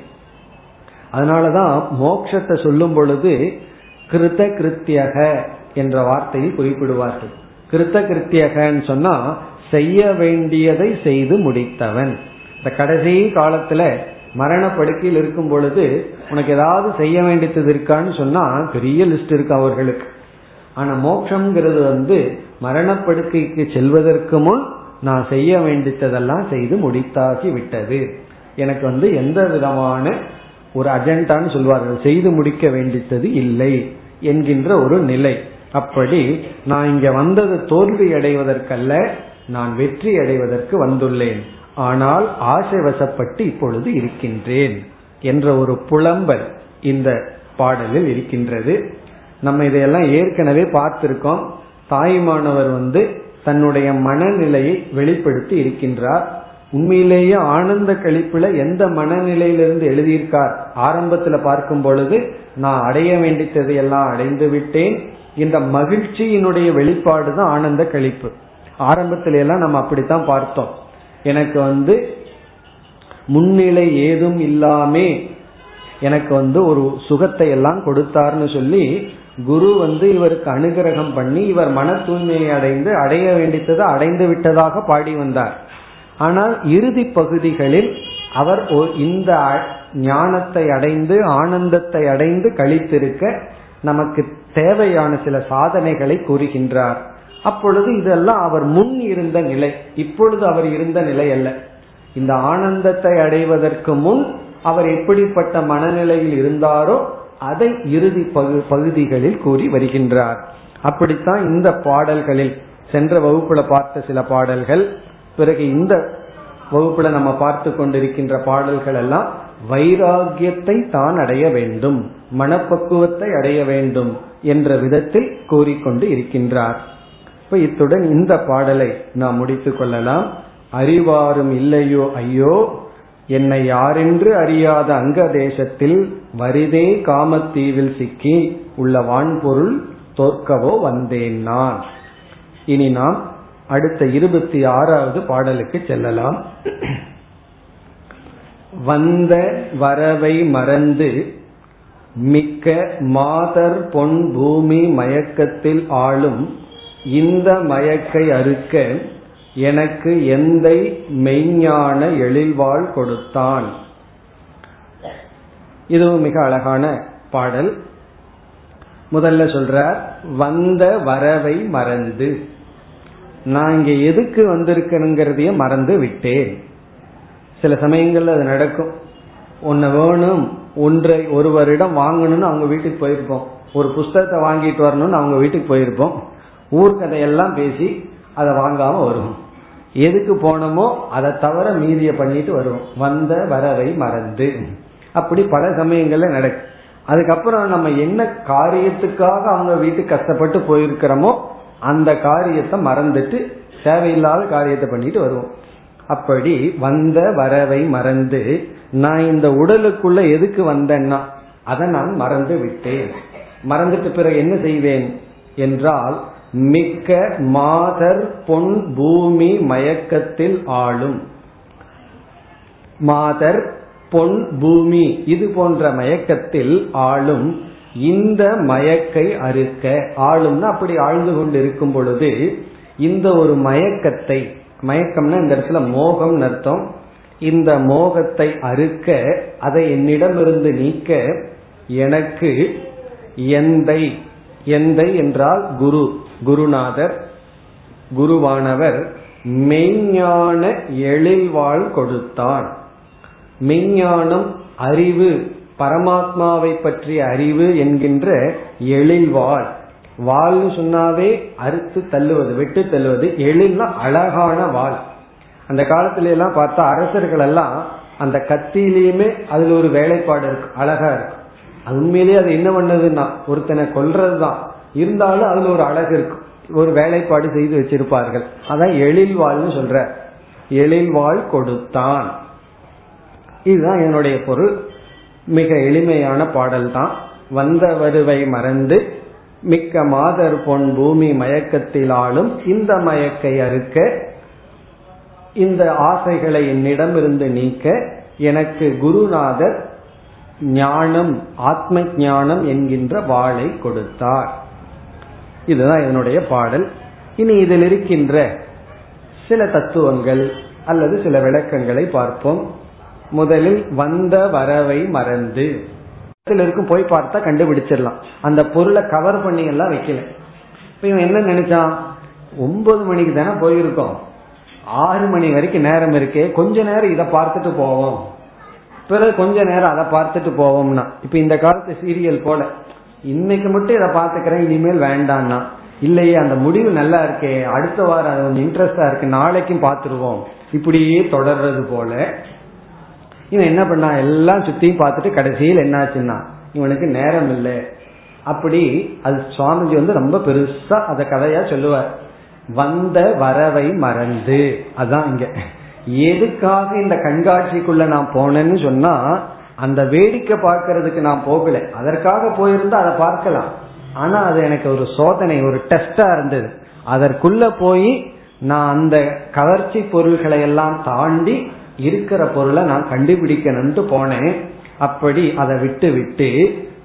அதனாலதான் மோட்சத்தை சொல்லும் பொழுது கிருத்த கிருத்தியக என்ற வார்த்தையில் குறிப்பிடுவார்கள். கிருத்த கிருத்தியகன்னு சொன்னா செய்ய வேண்டியதை செய்து முடித்தவன். இந்த கடைசி காலத்துல மரண படுக்கையில் இருக்கும் பொழுது உனக்கு ஏதாவது செய்ய வேண்டியது இருக்கான்னு சொன்னா பெரிய லிஸ்ட் இருக்கு அவர்களுக்கு. ஆனா மோட்சம்ங்கிறது வந்து மரணப்படுக்கைக்கு செல்வதற்கு முன் நான் செய்ய வேண்டியதெல்லாம் செய்து முடித்தாகி விட்டது. எனக்கு வந்து எந்த விதமான ஒரு அஜெண்டான்னு சொல்வார்கள். செய்து முடிக்க வேண்டித்தது இல்லை என்கின்ற ஒரு நிலை. அப்படி நான் இங்க வந்தது தோல்வி அடைவதற்கல்ல நான் வெற்றி அடைவதற்கு வந்துள்ளேன். ஆனால் ஆசை வசப்பட்டு இப்பொழுது இருக்கின்றேன் என்ற ஒரு புலம்பல் இந்த பாடலில் இருக்கின்றது. நம்ம இதையெல்லாம் ஏற்கனவே பார்த்திருக்கோம். தாய்மானவர் வந்து தன்னுடைய மனநிலையை வெளிப்படுத்தி இருக்கின்றார். உண்மையிலேயே ஆனந்த கழிப்புல எந்த மனநிலையிலிருந்து எழுதியிருக்கார்? ஆரம்பத்துல பார்க்கும் பொழுது நான் அடைய வேண்டித்ததை எல்லாம் அடைந்து விட்டேன். இந்த மகிழ்ச்சியினுடைய வெளிப்பாடு தான் ஆனந்த கழிப்பு. ஆரம்பத்தில எல்லாம் நம்ம அப்படித்தான் பார்த்தோம். எனக்கு வந்து முன்னிலை ஏதும் இல்லாமே எனக்கு வந்து ஒரு சுகத்தை எல்லாம் கொடுத்தார்னு சொல்லி குரு வந்து இவருக்கு அனுகிரகம் பண்ணி இவர் மன தூய்மையை அடைந்து அடைய வேண்டித்ததை அடைந்து விட்டதாக பாடி வந்தார். ஆனால் இறுதி பகுதிகளில் அவர் இந்த ஞானத்தை அடைந்து ஆனந்தத்தை அடைந்து கழித்திருக்க நமக்கு தேவையான சில சாதனைகளை கூறுகின்றார். அப்பொழுது இதெல்லாம் அவர் முன் இருந்த நிலை. இப்பொழுது அவர் இருந்த நிலை அல்ல. இந்த ஆனந்தத்தை அடைவதற்கு முன் அவர் எப்படிப்பட்ட மனநிலையில் இருந்தாரோ அதை இறுதி பகுதிகளில் கூறி வருகின்றார். அப்படித்தான் இந்த பாடல்களில் சென்ற வகுப்புல பார்த்த சில பாடல்கள் பிறகு இந்த வகுப்புல நம்ம பார்த்து கொண்டிருக்கின்ற பாடல்கள் எல்லாம் வைராகியத்தை தான் அடைய வேண்டும் மனப்பக்குவத்தை அடைய வேண்டும் என்ற விதத்தில் கூறிக்கொண்டு இருக்கின்றார். இப்ப இத்துடன் இந்த பாடலை நாம் முடித்துக் கொள்ளலாம். அறிவாரும் இல்லையோ ஐயோ என்னை யாரென்று அறியாத அங்க தேசத்தில் வரிதே காமத்தீவில் சிக்கி உள்ள வான்பொருள் தோற்கவோ வந்தேன் நான். இனி நாம் அடுத்த இருபத்தி ஆறாவது பாடலுக்கு செல்லலாம். வந்த வரவை மறந்து மிக்க மாதர் பொன் பூமி மயக்கத்தில் ஆளும் இந்த மயக்கை அறுக்க எனக்கு எந்தை மெய்ஞான எழில்வாள் கொடுத்தான். இதுவும் மிக அழகான பாடல். முதல்ல சொல்றார் வந்த வரவை மறந்து. நான் இங்க எதுக்கு வந்திருக்கணுங்கிறதைய மறந்து விட்டேன். சில சமயங்கள்ல அது நடக்கும். ஒன்னு வேணும் ஒன்றை ஒருவரிடம் வாங்கணும்னு அவங்க வீட்டுக்கு போயிருப்போம். ஒரு புஸ்தகத்தை வாங்கிட்டு வரணும்னு அவங்க வீட்டுக்கு போயிருப்போம். ஊர்கதையெல்லாம் பேசி அதை வாங்காம வருவோம். எதுக்கு போனோமோ அதை தவிர மீதிய பண்ணிட்டு வருவோம். வந்த வரவை மறந்து. அப்படி பல சமயங்கள்ல நடக்கும் அதுக்கப்புறம் நம்ம என்ன காரியத்துக்காக அவங்க வீட்டுக்கு கஷ்டப்பட்டு போயிருக்கிறோமோ அந்த காரியத்தை மறந்துட்டு தேவையில்லாத காரியத்தை பண்ணிட்டு வருவோம். அப்படி வந்த வரவை மறந்து நான் இந்த உடலுக்குள்ள எதுக்கு வந்தேன்னா அதை நான் மறந்து விட்டேன். மறந்துட்டு பிறகு என்ன செய்வேன்? என்றால் மிக்க மாதர் பொன் பூமி மயக்கத்தில் ஆளும். மாதர் பொன் பூமி இது போன்ற மயக்கத்தில் ஆளும். இந்த மயக்கை அறுக்க ஆளும்னா அப்படி ஆழ்ந்து கொண்டு இருக்கும் பொழுது இந்த ஒரு மயக்கத்தை மயக்கம்னா இந்த இடத்துல மோகம் அர்த்தம். இந்த மோகத்தை அறுக்க அதை என்னிடமிருந்து நீக்க எனக்கு எந்தை எந்தை என்றால் குரு. குருநாதர் குருவானவர் மெய்ஞான எழில்வாள் கொடுத்தான் மெய்ஞானம் அறிவு பரமாத்மாவை பற்றிய அறிவு என்கின்ற எழில்வாள். வாள்னு சொன்னாவே அறுத்து தள்ளுவது வெட்டு தள்ளுவது எழில்னா அழகான வாள். அந்த காலத்துல எல்லாம் பார்த்தா அரசர்கள் எல்லாம் அந்த கத்தியிலயுமே அதுல ஒரு வேலைப்பாடு இருக்கு அழகா இருக்கு. அது உண்மையிலேயே அது என்ன பண்ணதுன்னா ஒருத்தனை கொல்றதுதான். இருந்தாலும் அதுல ஒரு அழகு இருக்கும் ஒரு வேலைப்பாடு செய்து வச்சிருப்பார்கள். அதான் எழில்வாள்னு சொல்ற. எழில்வாள் கொடுத்தான். இதுதான் என்னுடைய பொருள். மிக எளிமையான பாடல் தான் வந்த வருவை மறந்து மிக்க மாதர் பொன் பூமி மயக்கத்திலாலும் இந்த மயக்கை அறுக்க இந்த ஆசைகளை என்னிடமிருந்து நீக்க எனக்கு குருநாதர் ஞானம் ஆத்ம ஞானம் என்கின்ற வாளை கொடுத்தார். இதுதான் இதனுடைய பாடல். இனி இதில் இருக்கின்ற சில தத்துவங்கள் அல்லது சில விளக்கங்களை பார்ப்போம். முதலில் வந்த வரவை மறந்து. இருக்கும் போய் பார்த்தா கண்டுபிடிச்சிடலாம். அந்த பொருளை கவர் பண்ணி எல்லாம் வைக்கல. இப்ப இவன் என்ன நினைச்சான்? ஒன்பது மணிக்கு தானே போயிருக்கோம். ஆறு மணி வரைக்கும் நேரம் இருக்கே. கொஞ்ச நேரம் இதை பார்த்துட்டு போவோம். பிறகு கொஞ்ச நேரம் அதை பார்த்துட்டு போவோம்னா. இப்ப இந்த காலத்து சீரியல் போல. இன்னைக்கு மட்டும் இதை பாத்துக்கிறேன் இனிமேல் வேண்டாம்னா இல்லையே அந்த முடிவு நல்லா இருக்கே. அடுத்த வாரம் அது கொஞ்சம் இன்ட்ரெஸ்டா இருக்கு. நாளைக்கும் பார்த்துருவோம். இப்படியே தொடர்றது போல. இவன் என்ன பண்ணா? எல்லாம் சுத்தியும் பார்த்துட்டு கடைசியில் என்னாச்சுன்னா இவனுக்கு நேரம் இல்லை. அப்படி அது சுவாமிஜி வந்து ரொம்ப பெருசா அத கதையா சொல்லுவார். வந்த வரவை மறந்து. அதான் இங்க. எதுக்காக இந்த கண்காட்சிக்குள்ள நான் போனேன்னு சொன்னா அந்த வேடிக்கை பார்க்கறதுக்கு நான் போகல. அதற்காக போயிருந்தா அதை பார்க்கலாம். ஆனா அது எனக்கு ஒரு சோதனை ஒரு டெஸ்டா இருந்தது. அதற்குள்ள போய் நான் அந்த கவர்ச்சி பொருள்களை எல்லாம் தாண்டி இருக்கிற பொருளை நான் கண்டுபிடிக்கணும்னு போனேன். அப்படி அதை விட்டு விட்டு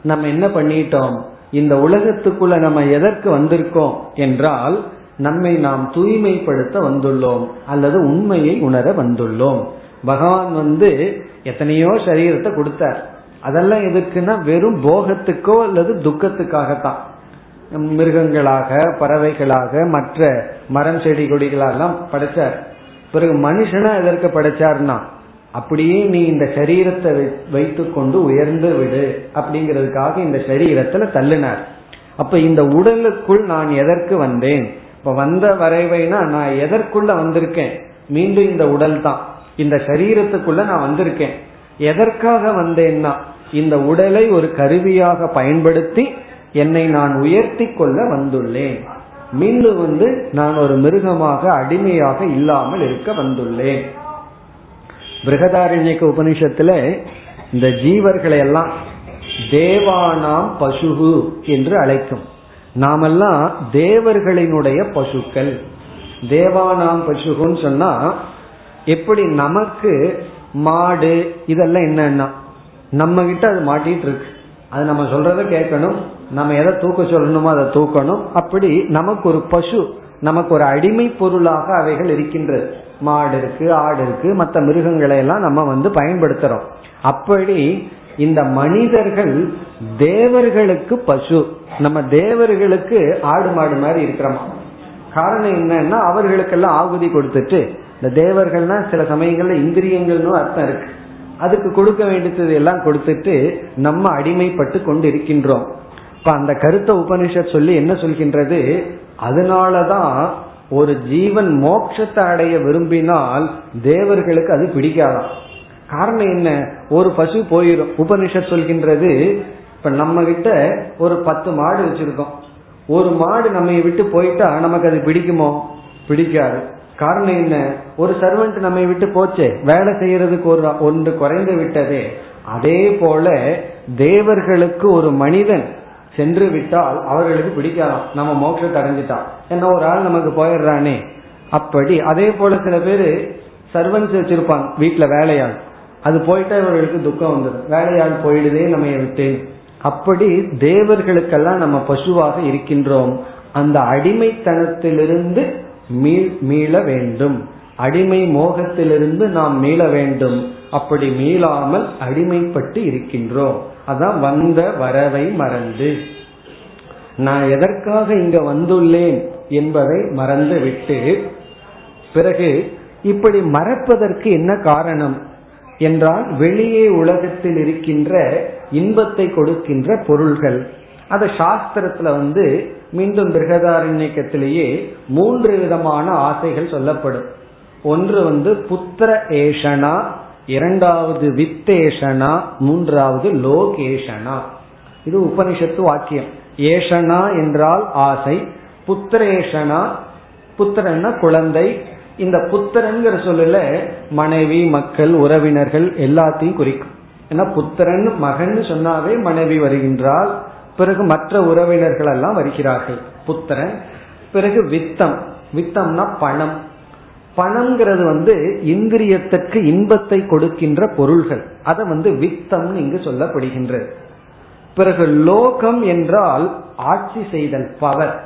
நம்ம என்ன பண்ணிட்டோம்? இந்த உலகத்துக்குள்ள நம்ம எதற்கு வந்திருக்கோம் என்றால் நம்மை நாம் தூய்மைப்படுத்த வந்துள்ளோம் அல்லது உண்மையை உணர வந்துள்ளோம். பகவான் வந்து எத்தனையோ சரீரத்தை கொடுத்தார். அதெல்லாம் எதுக்குன்னா வெறும் போகத்துக்கோ அல்லது துக்கத்துக்காகத்தான். மிருகங்களாக பறவைகளாக மற்ற மரம் செடி கொடிகளெல்லாம் படைச்சார். பிறகு மனுஷனா எதற்கு படைச்சார்னா அப்படியே நீ இந்த சரீரத்தை வைத்து கொண்டு உயர்ந்து விடு அப்படிங்கிறதுக்காக இந்த சரீரத்துல தள்ளினார். அப்ப இந்த உடலுக்குள் நான் எதற்கு வந்தேன்? இப்ப வந்த வரைவைனா நான் எதற்குள்ள வந்திருக்கேன்? மீண்டும் இந்த உடல் தான் இந்த சரீரத்துக்குள்ள நான் வந்திருக்கேன். எதற்காக வந்தேன்னா இந்த உடலை ஒரு கருவியாக பயன்படுத்தி என்னை நான் உயர்த்தி கொள்ள வந்துள்ளேன். மீண்டும் வந்து நான் ஒரு மிருகமாக அடிமையாக இல்லாமல் இருக்க வந்துள்ளேன். பிருகதாரண்யக்க உபனிஷத்துல இந்த ஜீவர்களை எல்லாம் தேவானாம் பசுகு என்று அழைக்கும். நாமெல்லாம் தேவர்களினுடைய பசுக்கள். தேவானாம் பசுகுன்னு சொன்னா எப்படி நமக்கு மாடு இதெல்லாம் என்னன்னா நம்ம கிட்ட அது மாட்டிட்டு இருக்கு. அது நம்ம சொல்றத கேட்கணும். நம்ம எதை தூக்க சொல்லணுமோ அதை தூக்கணும். அப்படி நமக்கு ஒரு பசு நமக்கு ஒரு அடிமை பொருளாக அவைகள் இருக்கின்றது. மாடு இருக்கு ஆடு இருக்கு மற்ற மிருகங்களை எல்லாம் நம்ம வந்து பயன்படுத்துறோம். அப்படி இந்த மனிதர்கள் தேவர்களுக்கு பசு. நம்ம தேவர்களுக்கு ஆடு மாடு மாதிரி இருக்கிறோமா? காரணம் என்னன்னா அவர்களுக்கெல்லாம் ஆகுதி கொடுத்துட்டு இந்த தேவர்கள்னா சில சமயங்கள்ல இந்திரியங்கள்னு அர்த்தம் இருக்கு. அதுக்கு கொடுக்க வேண்டியது எல்லாம் கொடுத்துட்டு நம்ம அடிமைப்பட்டு கொண்டு இருக்கின்றோம் இப்ப அந்த கருத்தை உபனிஷத் சொல்லி என்ன சொல்கின்றது? அதனாலதான் ஒரு ஜீவன் மோட்சத்தை அடைய விரும்பினால் தேவர்களுக்கு அது பிடிக்காதான். காரணம் என்ன? ஒரு பசு போயிடும். உபனிஷத் சொல்கின்றது இப்ப நம்ம கிட்ட ஒரு பத்து மாடு வச்சிருக்கோம். ஒரு மாடு நம்ம விட்டு போயிட்டா நமக்கு அது பிடிக்குமோ? பிடிக்காது. காரணம் என்ன? ஒரு சர்வெண்ட் நம்ம விட்டு போச்சே. வேலை செய்யறதுக்கு ஒரு ஒன்று குறைந்து விட்டதே. அதே போல தேவர்களுக்கு ஒரு மனிதன் சென்று விட்டால் அவர்களுக்கு பிடிக்கலாம் நம்ம மோட்சத்தை அடைஞ்சிட்டான். என்ன ஒரு ஆள் நமக்கு போயிடுறானே. அப்படி அதே போல சில பேர் சர்வன்ஸ் வச்சிருப்பாங்க வீட்டுல வேலையாள். அது போயிட்டா இவர்களுக்கு துக்கம் வந்துடும். வேலையாள் போயிடுதே நம்ம விட்டேன். அப்படி தேவர்களுக்கெல்லாம் நம்ம பசுவாக இருக்கின்றோம். அந்த அடிமைத்தனத்திலிருந்து மீள வேண்டும். அடிமை மோகத்திலிருந்து நாம் மீள வேண்டும். அப்படி மீளாமல் அடிமைப்பட்டு இருக்கின்றோம். அதான் வந்த வரவை மறந்து. நான் எதற்காக இங்க வந்துள்ளேன் என்பதை மறந்து விட்டு பிறகு இப்படி மறப்பதற்கு என்ன காரணம்? என்றால் வெளியே உலகத்தில் இருக்கின்ற இன்பத்தை கொடுக்கின்ற பொருள்கள். அத சாஸ்திரத்துல வந்து மீண்டும் பிருகதாரண்யக்கத்திலேயே மூன்று விதமான ஆசைகள் சொல்லப்படும். ஒன்று வந்து புத்திர ஏஷனா இரண்டாவது வித்தேஷனா மூன்றாவது லோகேஷனா. இது உபனிஷத்து வாக்கியம். ஏஷனா என்றால் ஆசை புத்திரேஷனா புத்திரன்னா குழந்தை. இந்த புத்திரன்கிற சொல்லல மனைவி மக்கள் உறவினர்கள் எல்லாத்தையும் குறிக்கும். ஏன்னா புத்திரன் மகன் சொன்னாவே மனைவி வருகின்றால் பிறகு மற்ற உறவினர்கள் எல்லாம் வருகிறார்கள். புத்திரன் பிறகு வித்தம். வித்தம்னா பணம். பணம்ங்கிறது வந்து இந்திரியத்திற்கு இன்பத்தை கொடுக்கின்ற பொருள்கள். அதை வந்து வித்தம்னு இங்கு சொல்லப்படுகின்றது. பிறகு லோகம் என்றால் ஆட்சி செய்தல் பவர்.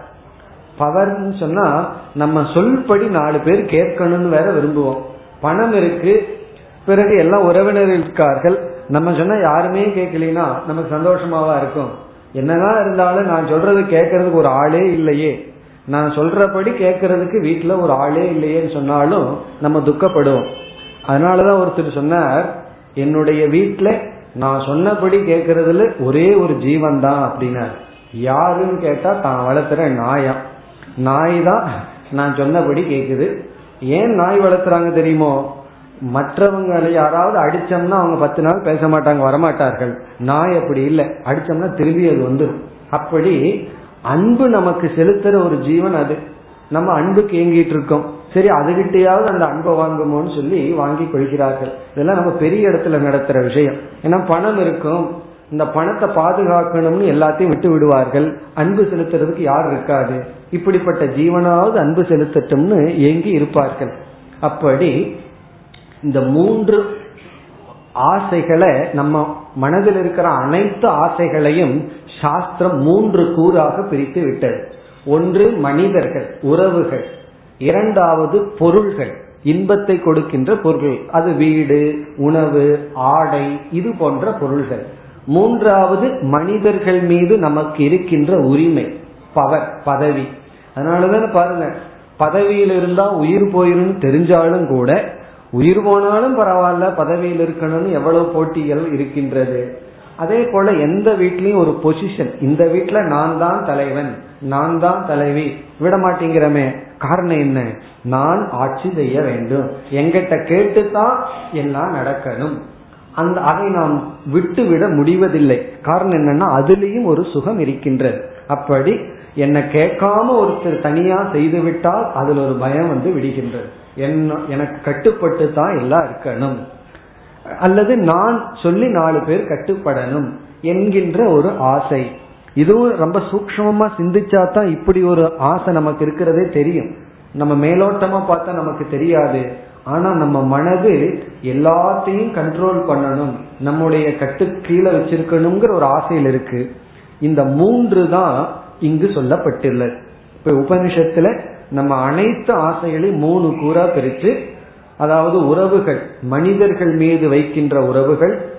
பவர்னு சொன்னா நம்ம சொல்படி நாலு பேர் கேட்கணும்னு வேற விரும்புவோம். பணம் இருக்கு பிறகு எல்லாம் உறவினர் இருக்கார்கள். நம்ம சொன்னா யாருமே கேட்கலனா நமக்கு சந்தோஷமாவா இருக்கும்? என்னதான் இருந்தாலும் நான் சொல்றது கேட்கறதுக்கு ஒரு ஆளே இல்லையே. நான் சொல்றபடி கேட்கறதுக்கு வீட்டுல ஒரு ஆளே இல்லையேன்னு சொன்னாலும் நம்ம துக்கப்படுவோம். அதனாலதான் ஒருத்தர் சொன்னார் என்னுடைய வீட்டுல நான் சொன்னபடி கேட்கறதுல ஒரே ஒரு ஜீவன் தான் அப்படின்னார். யாருன்னு கேட்டா தான் வளர்த்துற நாயா. நாய் தான் நான் சொன்னபடி கேக்குது. ஏன் நாய் வளர்த்துறாங்க தெரியுமோ? மற்றவங்களை யாராவது அடிச்சோம்னா அவங்க பத்து நாள் பேச மாட்டாங்க வரமாட்டார்கள். நாய் அப்படி இல்லை. அடிச்சோம்னா திரும்பி அது வந்துடும் அப்படி அன்பு நமக்கு செலுத்துற ஒரு ஜீவன் அது. நம்ம அன்புக்கு ஏங்கிட்டு இருக்கோம். சரி அதுகிட்டையாவது அந்த அன்பை வாங்குமோன்னு சொல்லி வாங்கி கொள்கிறார்கள். இதெல்லாம் நம்ம பெரிய இடத்துல நடத்துற விஷயம். ஏன்னா பணம் இருக்கும். இந்த பணத்தை பாதுகாக்கணும்னு எல்லாத்தையும் விட்டு விடுவார்கள். அன்பு செலுத்துறதுக்கு யார் இருக்காது. இப்படிப்பட்ட ஜீவனாவது அன்பு செலுத்தட்டும்னு ஏங்கி இருப்பார்கள். அப்படி இந்த மூன்று ஆசைகளை நம்ம மனதில் இருக்கிற அனைத்து ஆசைகளையும் சாஸ்திரம் மூன்று கூறாக பிரித்து விட்டது. ஒன்று மனிதர்கள் உறவுகள். இரண்டாவது பொருள்கள் இன்பத்தை கொடுக்கின்ற பொருள்கள். அது வீடு உணவு ஆடை இது போன்ற பொருள்கள். மூன்றாவது மனிதர்கள் மீது நமக்கு இருக்கின்ற உரிமை பவர் பதவி. அதனாலதான் பாருங்க பதவியில் இருந்தா உயிர் போயிரும் தெரிஞ்சாலும் கூட உயிர் போனாலும் பரவாயில்ல பதவியில் இருக்கணும்னு எவ்வளவு போட்டிகள் இருக்கின்றது. அதே போல எந்த வீட்லயும் ஒரு பொசிஷன் இந்த வீட்டுல நான் தான் தலைவன் நான் தான் தலைவி. விட மாட்டேங்கிறமே. காரணம் என்ன? நான் ஆட்சி செய்ய வேண்டும். எங்கிட்ட கேட்டுத்தான் எல்லாம் நடக்கணும். அந்த அதை நாம் விட்டு விட முடிவதில்லை. காரணம் என்னன்னா அதுலேயும் ஒரு சுகம் இருக்கின்றது. அப்படி என்னை கேட்காம ஒருத்தர் தனியா செய்து விட்டால் அதில் ஒரு பயம் வந்து விடுகின்றது. என்ன எனக்கு கட்டுப்பட்டு தான் எல்லாம் இருக்கணும். அல்லது நான் சொல்லி நாலு பேர் கட்டுப்படணும் என்கின்ற ஒரு ஆசை. இதுவும் ரொம்ப சூக்மமா சிந்திச்சா தான் இப்படி ஒரு ஆசை நமக்கு இருக்கிறதே தெரியும். நம்ம மேலோட்டமா பார்த்தா நமக்கு தெரியாது. ஆனா நம்ம மனது எல்லாத்தையும் கண்ட்ரோல் பண்ணணும். நம்முடைய கட்டு கீழே வச்சிருக்கணுங்கிற ஒரு ஆசையில் இருக்கு. இந்த மூன்று தான் இங்கு சொல்லப்பட்டுள்ளது. இப்ப உபனிஷத்துல நம்ம அனைத்து ஆசைகளையும் மூணு கூறா பிரித்து அதாவது உறவுகள் மனிதர்கள் மீது வைக்கின்ற உறவுகள்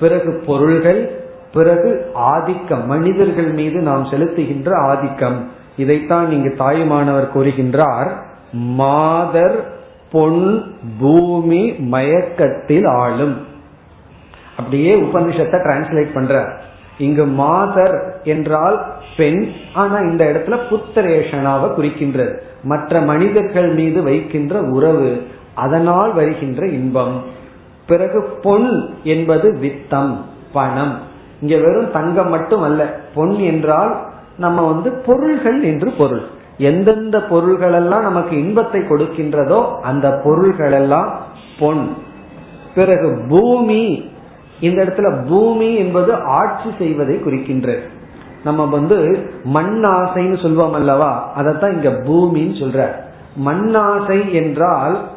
பிறகு பொருள்கள் பிறகு ஆதிக்கம் மனிதர்கள் மீது நாம் செலுத்துகின்ற ஆதிக்கம். இதைத்தான் இங்கு தாயுமானவர் கூறுகின்றார். மாதர் பொன் பூமி மயக்கத்தில் ஆளும். அப்படியே உபனிஷத்தை டிரான்ஸ்லேட் பண்ற இங்கு மாதர் என்றால் பெண். ஆனா இந்த இடத்துல புத்திரேஷனாவை குறிக்கின்றது. மற்ற மனிதர்கள் மீது வைக்கின்ற உறவு அதனால் வருகின்ற இன்பம். பிறகு பொன் என்பது வித்தம் பணம். இங்க வெறும் தங்கம் மட்டும் அல்ல. பொன் என்றால் நம்ம வந்து பொருள்கள் என்று பொருள். எந்தெந்த பொருள்கள் எல்லாம் நமக்கு இன்பத்தை கொடுக்கின்றதோ அந்த பொருள்கள் எல்லாம் பொன். பிறகு பூமி. இந்த இடத்துல பூமி என்பது ஆட்சி செய்வதை குறிக்கின்றது. நம்ம வந்து மண் ஆசைன்னு சொல்வோம் அல்லவா? அதைத்தான் இங்க பூமின்னு சொல்ற. மண் ஆசை என்றால்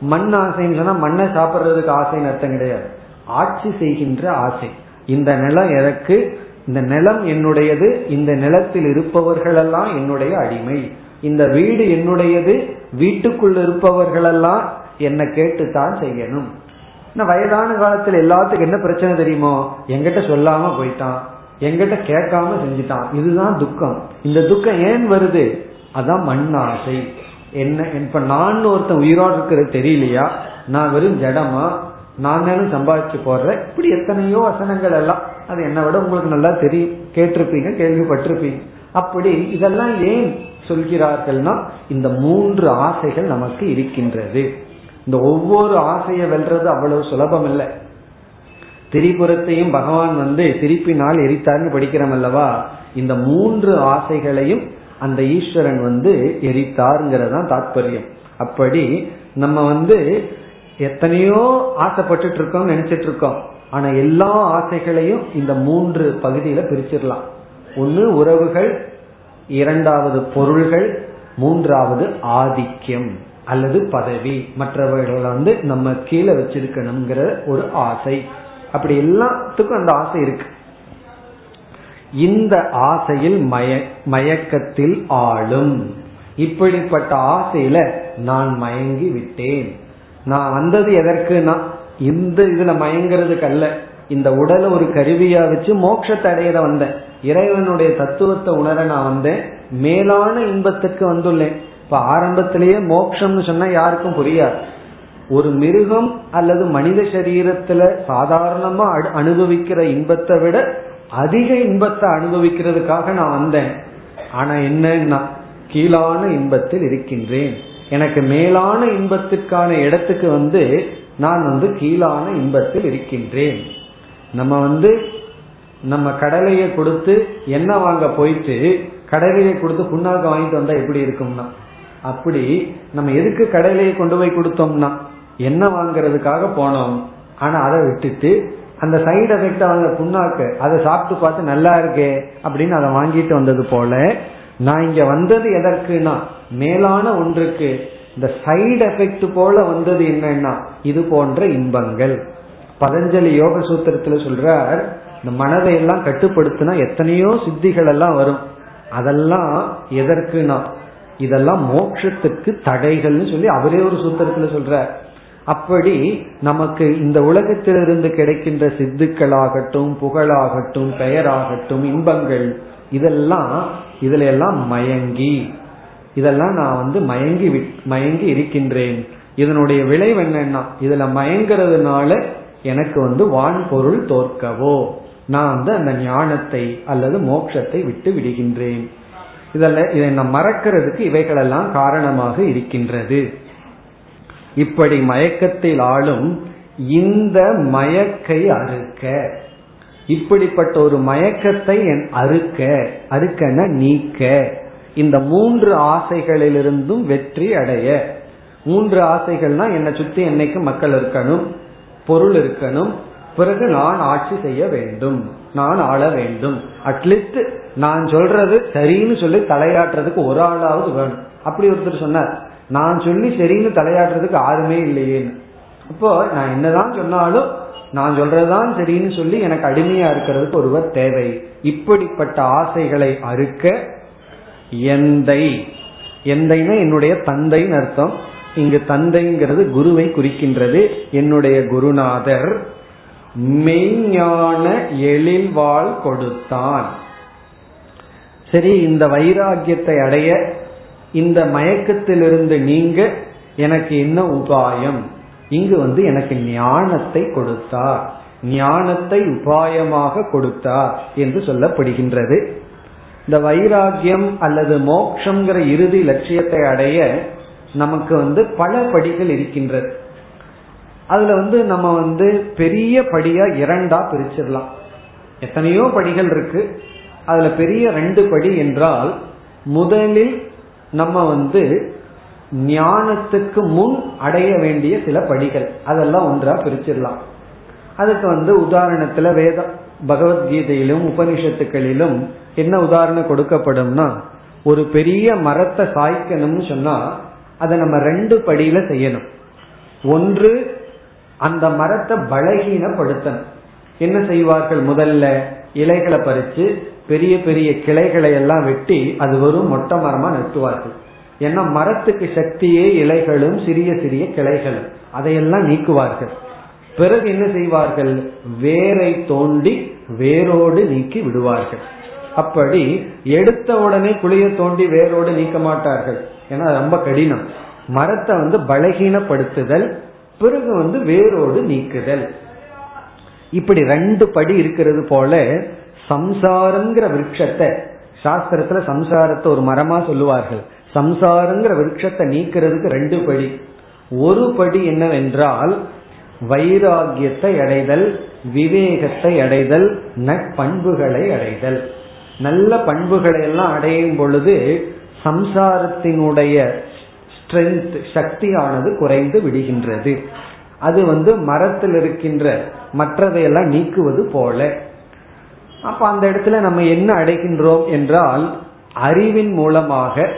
மண் ஆசைன்னு சொன்னா மண்ணை சாப்பிடுறதுக்கு ஆசைன்னு அர்த்தம் கிடையாது. ஆட்சி செய்கின்ற ஆசை. இந்த நிலம் எனக்கு இந்த நிலம் என்னுடையது இந்த நிலத்தில் இருப்பவர்களெல்லாம் என்னுடைய அடிமை. இந்த வீடு என்னுடையது வீட்டுக்குள் இருப்பவர்களெல்லாம் என்ன கேட்டுத்தான் செய்யணும். வயதான காலத்துல எல்லாத்துக்கும் என்ன பிரச்சனை தெரியுமோ? எங்கிட்ட சொல்லாம போயிட்டான். எங்கிட்ட கேட்காம செஞ்சுட்டான். இதுதான் துக்கம். இந்த துக்கம் ஏன் வருது? அதான் மண்ணாசை. என்ன இப்ப நான் ஒருத்தன் உயிரோடு இருக்கிறது தெரியலையா? நான் வெறும் ஜடமா நான் தானும் சம்பாதிச்சு போடுறேன் இப்படி எத்தனையோ வசனங்கள் எல்லாம். அது என்னை விட உங்களுக்கு நல்லா தெரியும். கேட்டிருப்பீங்க கேள்விப்பட்டிருப்பீங்க. அப்படி இதெல்லாம் ஏன் சொல்கிறார்கள்னா இந்த மூன்று ஆசைகள் நமக்கு இருக்கின்றது. இந்த ஒவ்வொரு ஆசையை வெல்றது அவ்வளவு சுலபம் இல்லை. திரிபுரத்தையும் பகவான் வந்து திருப்பினால் எரித்தார்னு படிக்கிறோம் அல்லவா? இந்த மூன்று ஆசைகளையும் அந்த ஈஸ்வரன் வந்து எரித்தாருங்கிறதான் தாத்பரியம். அப்படி நம்ம வந்து எத்தனையோ ஆசைப்பட்டு இருக்கோம் நினைச்சிட்டு இருக்கோம் ஆனா எல்லா ஆசைகளையும் இந்த மூன்று பகுதியில பிரிச்சிடலாம். ஒன்று உறவுகள் இரண்டாவது பொருள்கள் மூன்றாவது ஆதிக்கம் அல்லது பதவி. மற்றவர்களை வந்து நம்ம கீழே வச்சிருக்கணுங்கிற ஒரு ஆசை. அப்படி எல்லாத்துக்கும் அந்த ஆசை இருக்கு. இந்த ஆசையில் மய மயக்கத்தில் ஆளும். இப்படிப்பட்ட ஆசையில நான் மயங்கி விட்டேன். நான் வந்தது எதற்குனா இந்த இதுல மயங்கிறதுக்கு அல்ல. இந்த உடலை ஒரு கருவியா வச்சு மோட்சத்தை அடையிற வந்தேன். இறைவனுடைய தத்துவத்தை உணர நான் வந்தேன். மேலான இன்பத்துக்கு வந்துள்ளேன். இப்ப ஆரம்பத்திலேயே மோட்சம்னு சொன்னா யாருக்கும் புரியாது. ஒரு மிருகம் அல்லது மனித சரீரத்துல சாதாரணமா அனுபவிக்கிற இன்பத்தை விட அதிக இன்பத்தை அனுபவிக்கிறதுக்காக நான் வந்தேன். ஆனா என்னன்னா கீழான இன்பத்தில் இருக்கின்றேன். எனக்கு மேலான இன்பத்துக்கான இடத்துக்கு வந்து நான் வந்து கீழான இன்பத்தில் இருக்கின்றேன். நம்ம வந்து நம்ம கடலையை கொடுத்து எண்ணெய் வாங்க போயிட்டு கடலையை கொடுத்து புண்ணாக்க வாங்கிட்டு வந்தா எப்படி இருக்கும்னா? அப்படி நம்ம எதுக்கு கடலையை கொண்டு போய் கொடுத்தோம்னா என்ன வாங்குறதுக்காக போனோம். ஆனா அதை விட்டுட்டு அந்த சைடு எஃபெக்ட் அவங்க புண்ணாக்கு அதை சாப்பிட்டு பார்த்து நல்லா இருக்கே அப்படின்னு அதை வாங்கிட்டு வந்தது போல நான் இங்க வந்தது எதற்குனா மேலான ஒன்றுக்கு இந்த சைடு எஃபெக்ட் போல வந்தது என்னன்னா இது போன்ற இன்பங்கள். பதஞ்சலி யோக சூத்திரத்துல சொல்றார் இந்த மனதை எல்லாம் கட்டுப்படுத்தினா எத்தனையோ சித்திகள் எல்லாம் வரும். அதெல்லாம் எதற்குனா இதெல்லாம் மோட்சத்துக்கு தடைகள்னு சொல்லி அவரே ஒரு சூத்திரத்துல சொல்றார். அப்படி நமக்கு இந்த உலகத்திலிருந்து கிடைக்கின்ற சித்துக்களாகட்டும் புகழாகட்டும் பெயராகட்டும் இன்பங்கள் இதெல்லாம் இதுல எல்லாம் மயங்கி இதெல்லாம் நான் வந்து மயங்கி மயங்கி இருக்கின்றேன். இதனுடைய விளைவு என்னன்னா இதுல மயங்கிறதுனால எனக்கு வந்து வான்பொருள் தோற்கவோ. நான் வந்து அந்த ஞானத்தை அல்லது மோட்சத்தை விட்டு விடுகின்றேன். இதில் இதை நான் மறக்கிறதுக்கு இவைகளெல்லாம் காரணமாக இருக்கின்றது. இப்படி மயக்கத்தில் ஆளும் இந்த மயக்கை அறுக்க. இப்படிப்பட்ட ஒரு மயக்கத்தை என் அறுக்க அறுக்கன நீக்க. இந்த மூன்று ஆசைகளிலிருந்தும் வெற்றி அடைய. மூன்று ஆசைகள்னா என்னை சுத்தி என்னைக்கு மக்கள் இருக்கணும் பொருள் இருக்கணும் பிறகு நான் ஆட்சி செய்ய வேண்டும் நான் ஆள வேண்டும். அட்லீஸ்ட் நான் சொல்றது சரின்னு சொல்லி தலையாட்டுறதுக்கு ஒரு ஆளாவது வேணும். அப்படி ஒருத்தர் சொன்னார் நான் சொல்லி சரின்னு தலையாடுறதுக்கு யாருமே இல்லையேன்னு. அப்போ நான் என்னதான் சொன்னாலும் நான் சொல்றதுதான் சரின்னு சொல்லி எனக்கு அடிமையா இருக்கிறதுக்கு ஒருவர் தேவை. இப்படிப்பட்ட ஆசைகளை அறுக்க எந்தை. எந்தைன்னா என்னுடைய தந்தைன்னு அர்த்தம். இங்கு தந்தைங்கிறது குருவை குறிக்கின்றது. என்னுடைய குருநாதர் மெய்ஞான எழில்வாள் கொடுத்தான். சரி இந்த வைராகியத்தை அடைய இந்த மயக்கத்திலிருந்து நீங்க எனக்கு என்ன உபாயம்? இங்கு வந்து எனக்கு ஞானத்தை கொடுத்தார். ஞானத்தை உபாயமாக கொடுத்தார் என்று சொல்லப்படுகின்றது. இந்த வைராகியம் அல்லது மோக்ஷங்கிற இறுதி லட்சியத்தை அடைய நமக்கு வந்து பல படிகள் இருக்கின்றது. அதுல வந்து நம்ம வந்து பெரிய படியா இரண்டா பிரிச்சிடலாம். எத்தனையோ படிகள் இருக்கு. அதுல பெரிய ரெண்டு படி என்றால் முதலில் நம்ம வந்து ஞானத்துக்கு முன் அடைய வேண்டிய சில படிகள். அதெல்லாம் ஒன்றா பிரிச்சிடலாம். அதுக்கு வந்து உதாரணத்துல வேதம் பகவத்கீதையிலும் உபனிஷத்துக்களிலும் என்ன உதாரணம் கொடுக்கப்படும்னா ஒரு பெரிய மரத்தை சாய்க்கணும்னு சொன்னா அதை நம்ம ரெண்டு படியில செய்யணும். ஒன்று அந்த மரத்தை பலகீனப்படுத்தணும். என்ன செய்வார்கள் முதல்ல? இலைகளை பறிச்சு பெரிய பெரிய கிளைகளை எல்லாம் வெட்டி அது வெறும் மொட்டை மரமா நட்டுவார்கள். ஏன்னா மரத்துக்கு சக்தியே இலைகளும் சிறிய சிறிய கிளைகளும். அதையெல்லாம் நீக்குவார்கள். பிறகு என்ன செய்வார்கள்? வேரை தோண்டி வேரோடு நீக்கி விடுவார்கள். அப்படி எடுத்த உடனே குழிய தோண்டி வேரோடு நீக்க மாட்டார்கள். ஏன்னா ரொம்ப கடினம். மரத்தை வந்து பலகீனப்படுத்துதல் பிறகு வந்து வேரோடு நீக்குதல். இப்படி ரெண்டு படி இருக்கிறது போல சம்சாரங்கிற விருட்சத்தை சாஸ்திரத்துல சம்சாரத்தை ஒரு மரமா சொல்லுவார்கள். சம்சாரங்கிற விருட்சத்தை நீக்கிறதுக்கு ரெண்டு படி. ஒரு படி என்னவென்றால் வைராகியத்தை அடைதல் விவேகத்தை அடைதல் நட்பண்புகளை அடைதல். நல்ல பண்புகளை எல்லாம் அடையும் பொழுது சம்சாரத்தினுடைய ஸ்ட்ரென்த் சக்தியானது குறைந்து விடுகின்றது. அது வந்து மரத்தில் இருக்கின்ற மற்றதையெல்லாம் நீக்குவது போல. அப்ப அந்த இடத்துல நம்ம என்ன அடைகின்றோம் என்றால் அறிவின் மூலமாக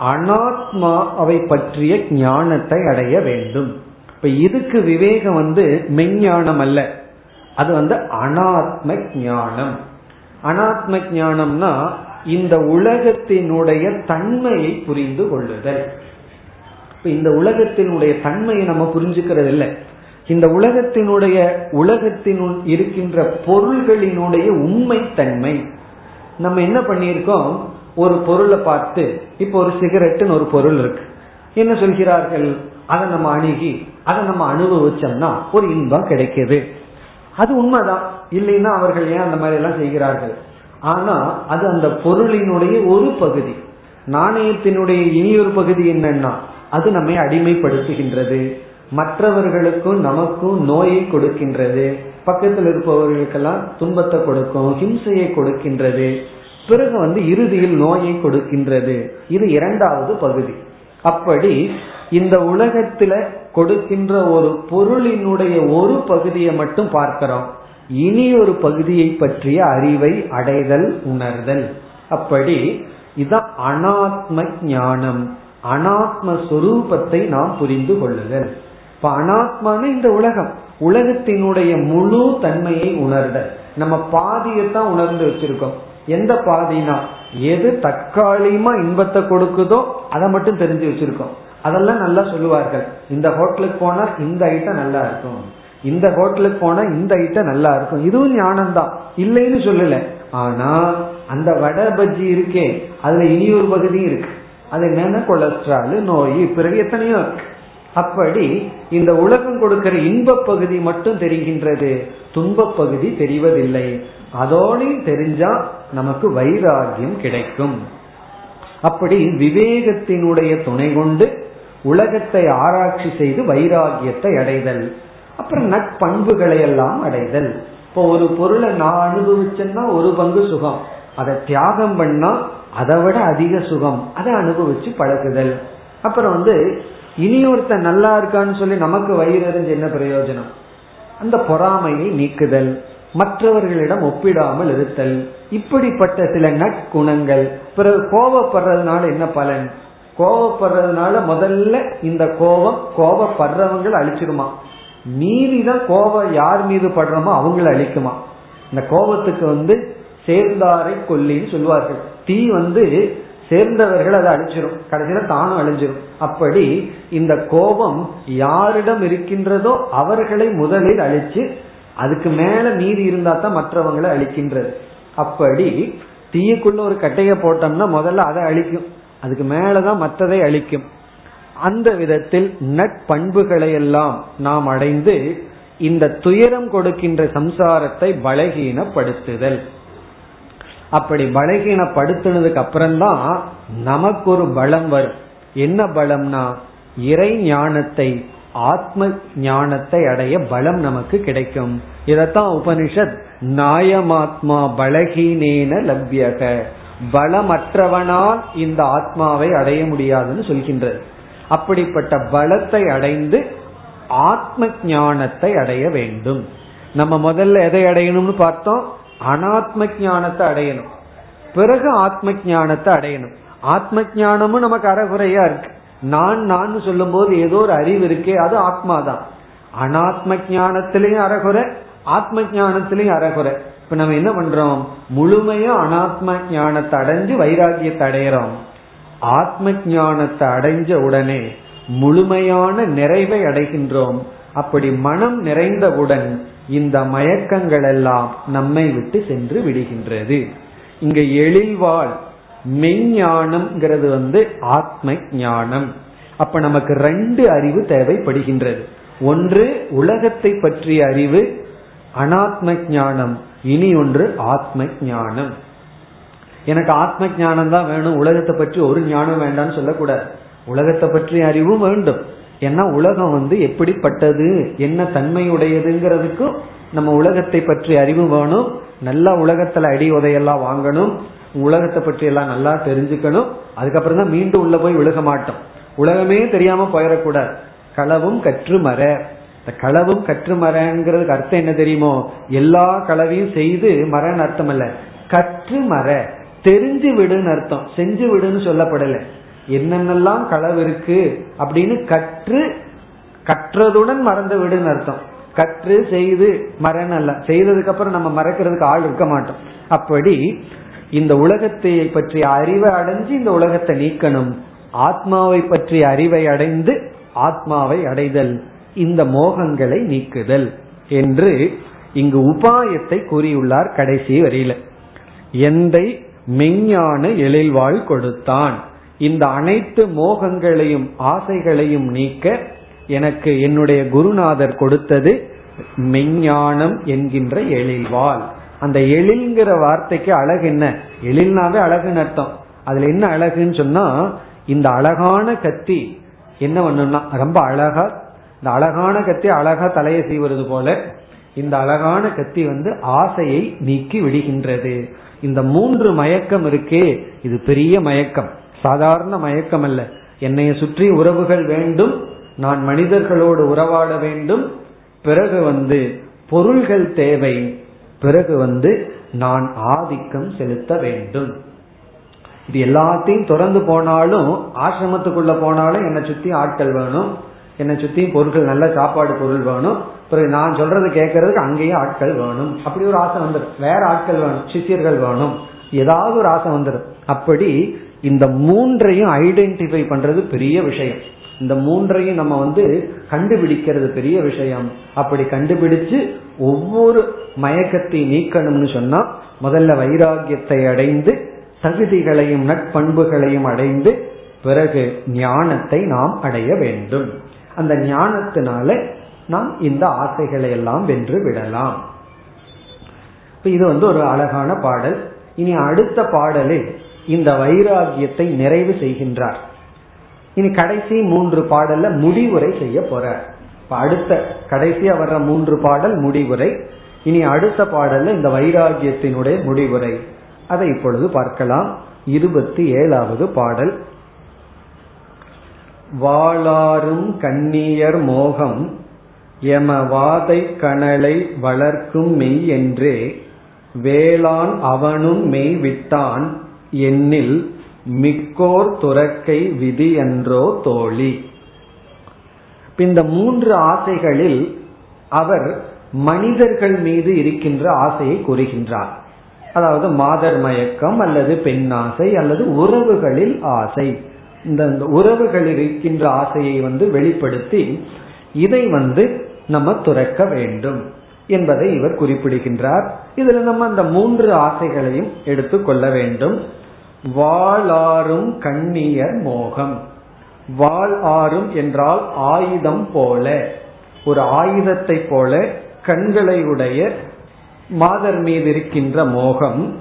அனாத்மாவை பற்றிய ஞானத்தை அடைய வேண்டும். இப்ப இதுக்கு விவேகம் வந்து மெஞ்ஞானம் அல்ல. அது வந்து அனாத்ம ஞானம். அனாத்ம ஞானம்னா இந்த உலகத்தினுடைய தன்மையை புரிந்து கொள்ளுதல். இந்த உலகத்தினுடைய தன்மையை நம்ம புரிஞ்சுக்கிறது இல்லை இந்த உலகத்தினுடைய உலகத்தினுள் இருக்கின்ற பொருள்களினுடைய உண்மை தன்மை நம்ம என்ன பண்ணியிருக்கோம்? ஒரு பொருளை பார்த்து இப்போ ஒரு சிகரெட்டுன்னு ஒரு பொருள் இருக்கு. என்ன சொல்கிறார்கள்? அதை நம்ம அணுகி அதை நம்ம அனுபவிச்சோம்னா ஒரு இன்பம் கிடைக்குது. அது உண்மைதான். இல்லைன்னா அவர்கள் ஏன் அந்த மாதிரி எல்லாம் செய்கிறார்கள்? ஆனா அது அந்த பொருளினுடைய ஒரு பகுதி. நாணயத்தினுடைய இனியொரு பகுதி என்னன்னா அது நம்மை அடிமைப்படுத்துகின்றது. மற்றவர்களுக்கும் நமக்கும் நோயை கொடுக்கின்றது. பக்கத்தில் இருப்பவர்களுக்கெல்லாம் துன்பத்தை கொடுக்கும் ஹிம்சையை கொடுக்கின்றது. பிறகு வந்து இறுதியில் நோயை கொடுக்கின்றது. இது இரண்டாவது பகுதி. அப்படி இந்த உலகத்துல கொடுக்கின்ற ஒரு பொருளினுடைய ஒரு பகுதியை மட்டும் பார்க்கிறோம். இனி ஒரு பகுதியை பற்றிய அறிவை அடைதல் உணர்தல். அப்படி இதான் அனாத்ம ஞானம். அனாத்ம சொரூபத்தை நாம் புரிந்து கொள்ளுதல். இப்ப அனாத்மான இந்த உலகம் உலகத்தினுடைய முழு தன்மையை உணர்தல். நம்ம பாதியத்தான் உணர்ந்து வச்சிருக்கோம். எந்த பாதினா எது தற்காலிகமா இன்பத்தை கொடுக்குதோ அதை மட்டும் தெரிஞ்சு வச்சிருக்கோம். அதெல்லாம் நல்லா சொல்லுவார்கள். இந்த ஹோட்டலுக்கு போனா இந்த ஐட்டம் நல்லா இருக்கும். இந்த ஹோட்டலுக்கு போனா இந்த ஐட்டம் நல்லா இருக்கும். இதுவும் ஞானம் தான் இல்லைன்னு சொல்லல. ஆனா அந்த வடை பஜ்ஜி இருக்கே அதுல இனி ஒரு பகுதி இருக்கு. அது என்னன்னா கொலஸ்ட்ரால் நோய் பிறகு எத்தனையோ. இருக்கு அப்படி இந்த உலகம் கொடுக்கிற இன்ப பகுதி மட்டும் தெரிகின்றது. துன்ப பகுதி தெரிவதில்லை. அதோடையும் தெரிஞ்சா நமக்கு வைராகியம் கிடைக்கும். அப்படி விவேகத்தினுடைய துணை கொண்டு உலகத்தை ஆராய்ச்சி செய்து வைராகியத்தை அடைதல். அப்புறம் நட்பண்புகளை எல்லாம் அடைதல். இப்போ ஒரு பொருளை நான் அனுபவிச்சேன்னா ஒரு பங்கு சுகம். அதை தியாகம் பண்ணா அதை விட அதிக சுகம். அதை அனுபவிச்சு பழகுதல். அப்புறம் வந்து இனி ஒருத்தன் நல்லா இருக்கான்னு சொல்லி நமக்கு வயிறு அறிஞ்சு என்ன பிரயோஜனம்? அந்த பொறாமையை நீக்குதல். மற்றவர்களிடம் ஒப்பிடாமல் இருத்தல். இப்படிப்பட்ட சில நற்குணங்கள். பிறகு கோபப்படுறதுனால என்ன பலன்? கோபப்படுறதுனால முதல்ல இந்த கோபம் கோபப்படுறவங்களை அழிச்சிருமா? மீறிதான் கோபம் யார் மீது படுறோமோ அவங்களை அழிக்குமா? இந்த கோபத்துக்கு வந்து சேர்ந்தாரை கொல்லின்னு சொல்லுவார்கள். தீ வந்து சேர்ந்தவர்கள் அதை அழிச்சிரும் கடைசியில தானும் அழிஞ்சிரும். அப்படி இந்த கோபம் யாரிடம் இருக்கின்றதோ அவர்களை முதலில் அழிச்சு அதுக்கு மேல மீறி இருந்தா தான் மற்றவங்களை அழிக்கின்றது. அப்படி தீயுக்குள்ள ஒரு கட்டைய போட்டோம்னா முதல்ல அதை அழிக்கும். அதுக்கு மேலதான் மற்றதை அழிக்கும். அந்த விதத்தில் நட்பண்புகளை எல்லாம் நாம் அடைந்து இந்த துயரம் கொடுக்கின்ற சம்சாரத்தை பலகீனப்படுத்துதல். அப்படி பலகீனப்படுத்தினதுக்கு அப்புறம்தான் நமக்கு ஒரு பலம் வரும். என்ன பலம்னா இறை ஞானத்தை ஆத்ம ஞானத்தை அடைய பலம் நமக்கு கிடைக்கும். இதத்தான் உபனிஷத் நாயமாத்மா பலகீனேன லவ்யக பலமற்றவனால் இந்த ஆத்மாவை அடைய முடியாதுன்னு சொல்கின்றது. அப்படிப்பட்ட பலத்தை அடைந்து ஆத்ம ஞானத்தை அடைய வேண்டும். நம்ம முதல்ல எதை அடையணும்னு பார்த்தோம்? அனாத்ம ஞானத்தை அடையணும். பிறகு ஆத்ம ஞானத்தை அடையணும். ஆத்ம ஞானமும் நமக்கு அறகுறையா இருக்கு. நான் நான் சொல்லும் போது ஏதோ ஒரு அறிவு இருக்கே அது ஆத்மா தான் அனாத்ம ஞானத்திலையும் அறகுறை ஆத்ம ஞானத்திலையும் அறகுறை. இப்ப நம்ம என்ன பண்றோம்? முழுமையா அனாத்ம ஞானத்தை அடைஞ்சு வைராகியத்தை அடையிறோம். ஆத்ம ஞானத்தை அடைஞ்ச உடனே முழுமையான நிறைவை அடைகின்றோம். அப்படி மனம் நிறைந்தவுடன் இந்த மயக்கங்கள் எல்லாம் நம்மை விட்டு சென்று விடுகின்றது. இங்க எழில்வாழ் மெய்ஞானம்ங்கிறது வந்து ஆத்ம ஞானம் அப்ப நமக்கு ரெண்டு அறிவு தேவைப்படுகின்றது. ஒன்று உலகத்தை பற்றிய அறிவு அனாத்ம ஞானம் இனி ஒன்று ஆத்ம ஞானம் எனக்கு ஆத்ம ஞானம் தான் வேணும் உலகத்தை பற்றி ஒரு ஞானம் வேண்டாம்னு சொல்லக்கூடாது. உலகத்தை பற்றிய அறிவும் வேண்டும். ஏன்னா உலகம் வந்து எப்படிப்பட்டது என்ன தன்மையுடையதுங்கிறதுக்கும் நம்ம உலகத்தை பற்றி அறிவு வேணும் நல்லா உலகத்துல அடி உதையெல்லாம் வாங்கணும் உலகத்தை பற்றி எல்லாம் நல்லா தெரிஞ்சுக்கணும் அதுக்கப்புறம் தான் மீண்டும் உள்ள போய் விழுக மாட்டோம். உலகமே தெரியாம போயிடக்கூடாது. களவும் கற்று மர இந்த களவும் கற்று மரங்கிறதுக்கு அர்த்தம் என்ன தெரியுமோ? எல்லா களவையும் செய்து மரன்னு அர்த்தம் இல்ல. கற்று மர தெரிஞ்சு விடுன்னு அர்த்தம். செஞ்சு விடுன்னு சொல்லப்படலை. என்னென்னலாம் களவு இருக்கு அப்படின்னு கற்று கற்றதுடன் மறந்து விடுன்னு அர்த்தம். கற்று செய்து மறன் செய்ததுக்கு அப்புறம் நம்ம மறக்கிறதுக்கு ஆள் இருக்க மாட்டோம். அப்படி இந்த உலகத்தை பற்றிய அறிவை அடைஞ்சு இந்த உலகத்தை நீக்கணும். ஆத்மாவை பற்றிய அறிவை அடைந்து ஆத்மாவை அடைதல். இந்த மோகங்களை நீக்குதல் என்று இங்கு உபாயத்தை கூறியுள்ளார் கடைசி வரியில. எந்தை மெஞ்ஞான எழில்வாழ் கொடுத்தான். இந்த அனைத்து மோகங்களையும் ஆசைகளையும் நீக்க எனக்கு என்னுடைய குருநாதர் கொடுத்தது மெஞ்ஞானம் என்கின்ற எழில்வாள். அந்த எழில்ங்கிற வார்த்தைக்கு அழகு என்ன? எழில்னாவே அழகுன்னு அர்த்தம். அதுல என்ன அழகுன்னு சொன்னா இந்த அழகான கத்தி என்ன பண்ணும்னா ரொம்ப அழகா இந்த அழகான கத்தி அழகா தலையை செய்வது போல இந்த அழகான கத்தி வந்து ஆசையை நீக்கி விடுகின்றது. இந்த மூன்று மயக்கம் இருக்கே இது பெரிய மயக்கம். சாதாரண மயக்கம் அல்ல என்னைய சுற்றி உறவுகள் வேண்டும் நான் மனிதர்களோடு உறவாட வேண்டும் பிறகு வந்து பொருள்கள் தேவை பிறகு வந்து நான் ஆதிக்கம் செலுத்த வேண்டும். இது எல்லாத்தையும் திறந்து போனாலும் ஆசிரமத்துக்குள்ள போனாலும் என்னை சுத்தி ஆட்கள் வேணும் என்னை சுத்தி பொருட்கள் நல்ல சாப்பாடு பொருள் வேணும் பிறகு நான் சொல்றது கேட்கறதுக்கு அங்கேயும் ஆட்கள் வேணும். அப்படி ஒரு ஆசை வந்துடும். வேற ஆட்கள் வேணும் சிஷியர்கள் வேணும். ஏதாவது ஒரு ஆசை வந்துடும். அப்படி இந்த மூன்றையும் ஐடென்டிஃபை பண்றது பெரிய விஷயம். இந்த மூன்றையும் நம்ம வந்து கண்டுபிடிக்கிறது பெரிய விஷயம். அப்படி கண்டுபிடிச்சு ஒவ்வொரு மயக்கத்தை நீக்கணும்னு சொன்னா முதல்ல வைராகியத்தை அடைந்து தகுதிகளையும் நட்பண்புகளையும் அடைந்து பிறகு ஞானத்தை நாம் அடைய வேண்டும். அந்த ஞானத்தினால நாம் இந்த ஆசைகளை எல்லாம் வென்று விடலாம். இது வந்து ஒரு அழகான பாடல். இனி அடுத்த பாடலில் இந்த வைராகியத்தை நிறைவு செய்கின்றார். இனி கடைசி மூன்று பாடல்ல முடிவுரை செய்ய போறார் அடுத்த கடைசியா வர்ற மூன்று பாடல் முடிவுரை. இனி அடுத்த பாடல்ல இந்த வைராகியத்தினுடைய முடிவுரை. அதை இப்பொழுது பார்க்கலாம். இருபத்தி ஏழாவது பாடல். வாளாரும் கண்ணியர் மோகம் எம வாதை கணலை வளர்க்கும் மெய் என்றே வேளாண் அவனும் மெய் விட்டான் என்னில் மிக்கோர் துறக்கை விதி என்றோ தோழி. இந்த மூன்று ஆசைகளில் அவர் மனிதர்கள் மீது இருக்கின்ற ஆசையை கூறுகின்றார். அதாவது மாதர் மயக்கம் அல்லது பெண் ஆசை அல்லது உறவுகளில் ஆசை. இந்த உறவுகளில் இருக்கின்ற ஆசையை வந்து வெளிப்படுத்தி இதை வந்து நம்ம துறக்க வேண்டும் என்பதை இவர் குறிப்பிடுகின்றார். இதுல நம்ம அந்த மூன்று ஆசைகளையும் எடுத்துக்கொள்ள வேண்டும். வாளாரும் கண்ணியர் மோகம். வாள் ஆறும் என்றால் ஆயுதம் போல. ஒரு ஆயுதத்தை போல கண்களை உடைய மாதர் மீது இருக்கின்ற மோகம்.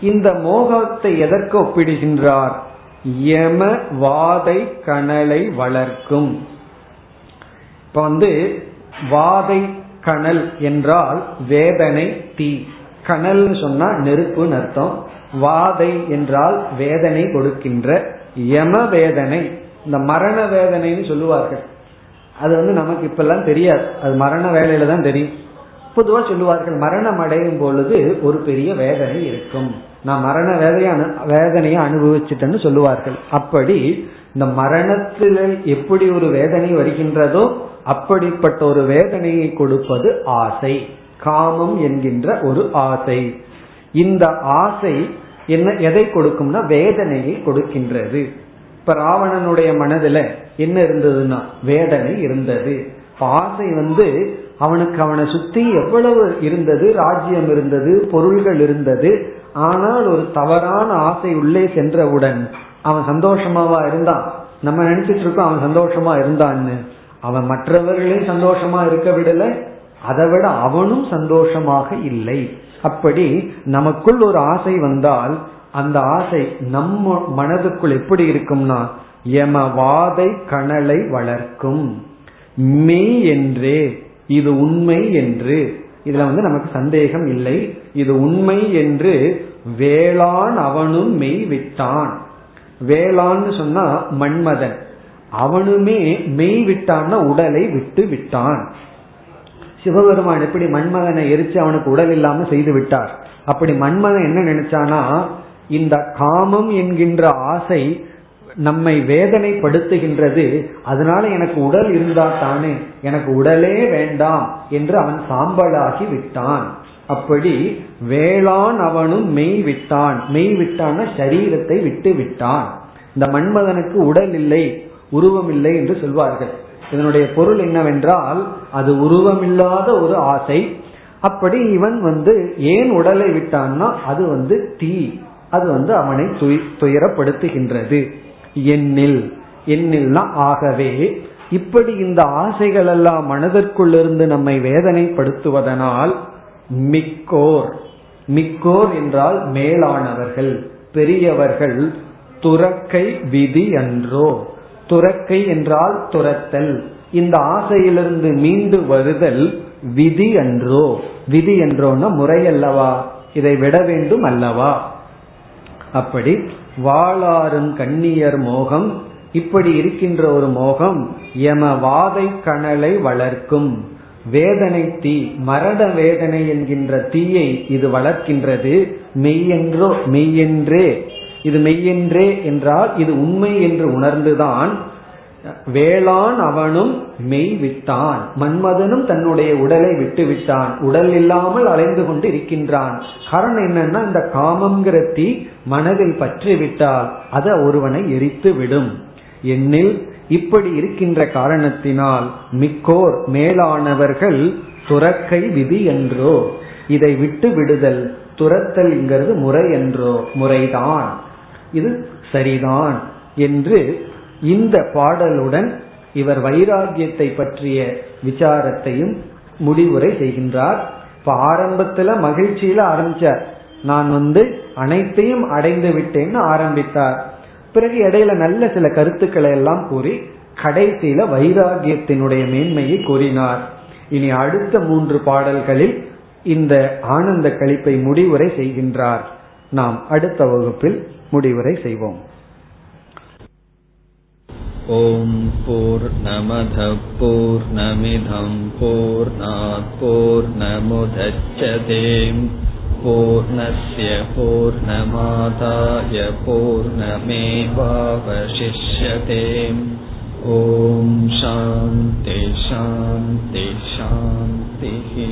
இந்த மோகத்தை எதற்கு ஒப்பிடுகின்றார்? யம வாதை கணலை வளர்க்கும். இப்ப வந்து வாதை கணல் என்றால் வேதனை தீ கணல்னு சொன்னா நெருப்புன்னு அர்த்தம். வாதை என்றால் வேதனை கொடுக்கின்ற யம வேதனை. இந்த மரண வேதனைன்னு சொல்லுவார்கள். அது வந்து நமக்கு இப்பெல்லாம் தெரியாது. அது மரண வேலையில தான் தெரியும். பொதுவா சொல்லுவார்கள் மரணம் அடையும் பொழுது ஒரு பெரிய வேதனை இருக்கும். நான் மரண வேதைய வேதனையை அனுபவிச்சுட்டேன்னு சொல்லுவார்கள். அப்படி இந்த மரணத்தில் எப்படி ஒரு வேதனை வருகின்றதோ அப்படிப்பட்ட ஒரு வேதனையை கொடுப்பது ஆசை. காமம் என்கின்ற ஒரு ஆசை. இந்த ஆசை என்ன எதை கொடுக்கும்னா வேதனையை கொடுக்கின்றது. இப்ப ராவணனுடைய மனதுல என்ன இருந்ததுன்னா வேதனை இருந்தது. ஆசை வந்து அவனுக்கு அவனை சுத்தி எவ்வளவு இருந்தது ராஜ்யம் இருந்தது பொருள்கள் இருந்தது. ஆனால் ஒரு தவறான ஆசை உள்ளே சென்றவுடன் அவன் சந்தோஷமாவா இருந்தான்? நம்ம நினைச்சிட்டு இருக்கோம் அவன் சந்தோஷமா இருந்தான்னு. அவன் மற்றவர்களையும் சந்தோஷமா இருக்க விடல அதை விட அவனும் சந்தோஷமாக இல்லை. அப்படி நமக்குள் ஒரு ஆசை வந்தால் அந்த ஆசை நம்ம மனதுக்குள் எப்படி இருக்கும்னா எம வாதை கணலை வளர்க்கும். மெய் என்றே இது உண்மை என்று. இதுல வந்து நமக்கு சந்தேகம் இல்லை. இது உண்மை என்று வேளாண் அவனும் மெய் விட்டான். வேளான்னு சொன்னா மன்மதன். அவனுமே மெய் விட்டான்னா உடலை விட்டு விட்டான். சிவபெருமான் எப்படி மன்மகனை எரிச்சு அவனுக்கு உடல் இல்லாம செய்து விட்டார். அப்படி மண்மகன் என்ன நினைச்சானா இந்த காமம் என்கின்ற ஆசை நம்மை வேதனைப்படுத்துகின்றது. அதனால எனக்கு உடல் இருந்தா தானே எனக்கு உடலே வேண்டாம் என்று அவன் சாம்பலாகி விட்டான். அப்படி வேளாண் அவனும் மெய் விட்டான். மெய் விட்டான சரீரத்தை விட்டு விட்டான். இந்த மன்மதனுக்கு உடல் இல்லை உருவம் இல்லை என்று சொல்வார்கள். இதனுடைய பொருள் என்னவென்றால் அது உருவமில்லாத ஒரு ஆசை. அப்படி இவன் வந்து ஏன் உடலை விட்டான்னா அது வந்து தீ. அது வந்து அவனை துயரப்படுத்துகின்றது. எண்ணில். எண்ணில்னா ஆகவே இப்படி இந்த ஆசைகள் எல்லாம் மனதிற்குள்ளிருந்து நம்மை வேதனைப்படுத்துவதனால் மிக்கோர். மிக்கோர் என்றால் மேலானவர்கள் பெரியவர்கள் துறக்கை விதி என்றோ துறக்கை என்றால் துரத்தல். இந்த ஆசையிலிருந்து மீண்டு வருதல் விதி என்றோ. விதி என்றோன்னா முறை அல்லவா? இதை விட வேண்டும் அல்லவா? அப்படி வாளாறும் கண்ணியர் மோகம் இப்படி இருக்கின்ற ஒரு மோகம் எம வாதை கணலை வளர்க்கும். வேதனை தீ மரண வேதனை என்கின்ற தீயை இது வளர்க்கின்றது. மெய்யென்றோ மெய்யென்றே இது மெய்யென்றே என்றால் இது உண்மை என்று உணர்ந்துதான் வேளான் அவனும் மெய் விட்டான். மன்மதனும் தன்னுடைய உடலை விட்டு விட்டான். உடல் இல்லாமல் அலைந்து கொண்டு இருக்கின்றான். காரணம் என்னன்னா இந்த காமங்கிற தீ மனதில் பற்றி விட்டால் அது ஒருவனை எரித்து விடும். என்னில் இப்படி இருக்கின்ற காரணத்தினால் மிக்கோர் மேலானவர்கள் துறக்கை விதி என்றோ இதை விட்டு விடுதல் துரத்தல்ங்கிறது முறை என்றோ முறைதான். இது சரிதான் என்று இந்த பாடலுடன் இவர் வைராகியத்தை பற்றிய விசாரத்தையும் முடிவுரை செய்கின்றார். இப்ப ஆரம்பத்துல மகிழ்ச்சியில ஆரம்பிச்சார். நான் வந்து அனைத்தையும் அடைந்து விட்டேன்னு ஆரம்பித்தார். பிறகு இடையில நல்ல சில கருத்துக்களை எல்லாம் கூறி கடைசியில வைராகியத்தினுடைய மேன்மையை கூறினார். இனி அடுத்த மூன்று பாடல்களில் இந்த ஆனந்த கழிப்பை முடிவுரை செய்கின்றார். நாம் அடுத்த வகுப்பில் முடிவுரை செய்வோம். ஓம் போர் நமத போர் நமிதம் போர் போர் நமுதச்சதேம் பூர்ணய பூர்ணமாதாய பூர்ணமேவாவசிஷ்யதே ஓம் சாந்தி சாந்தி சாந்திஹி.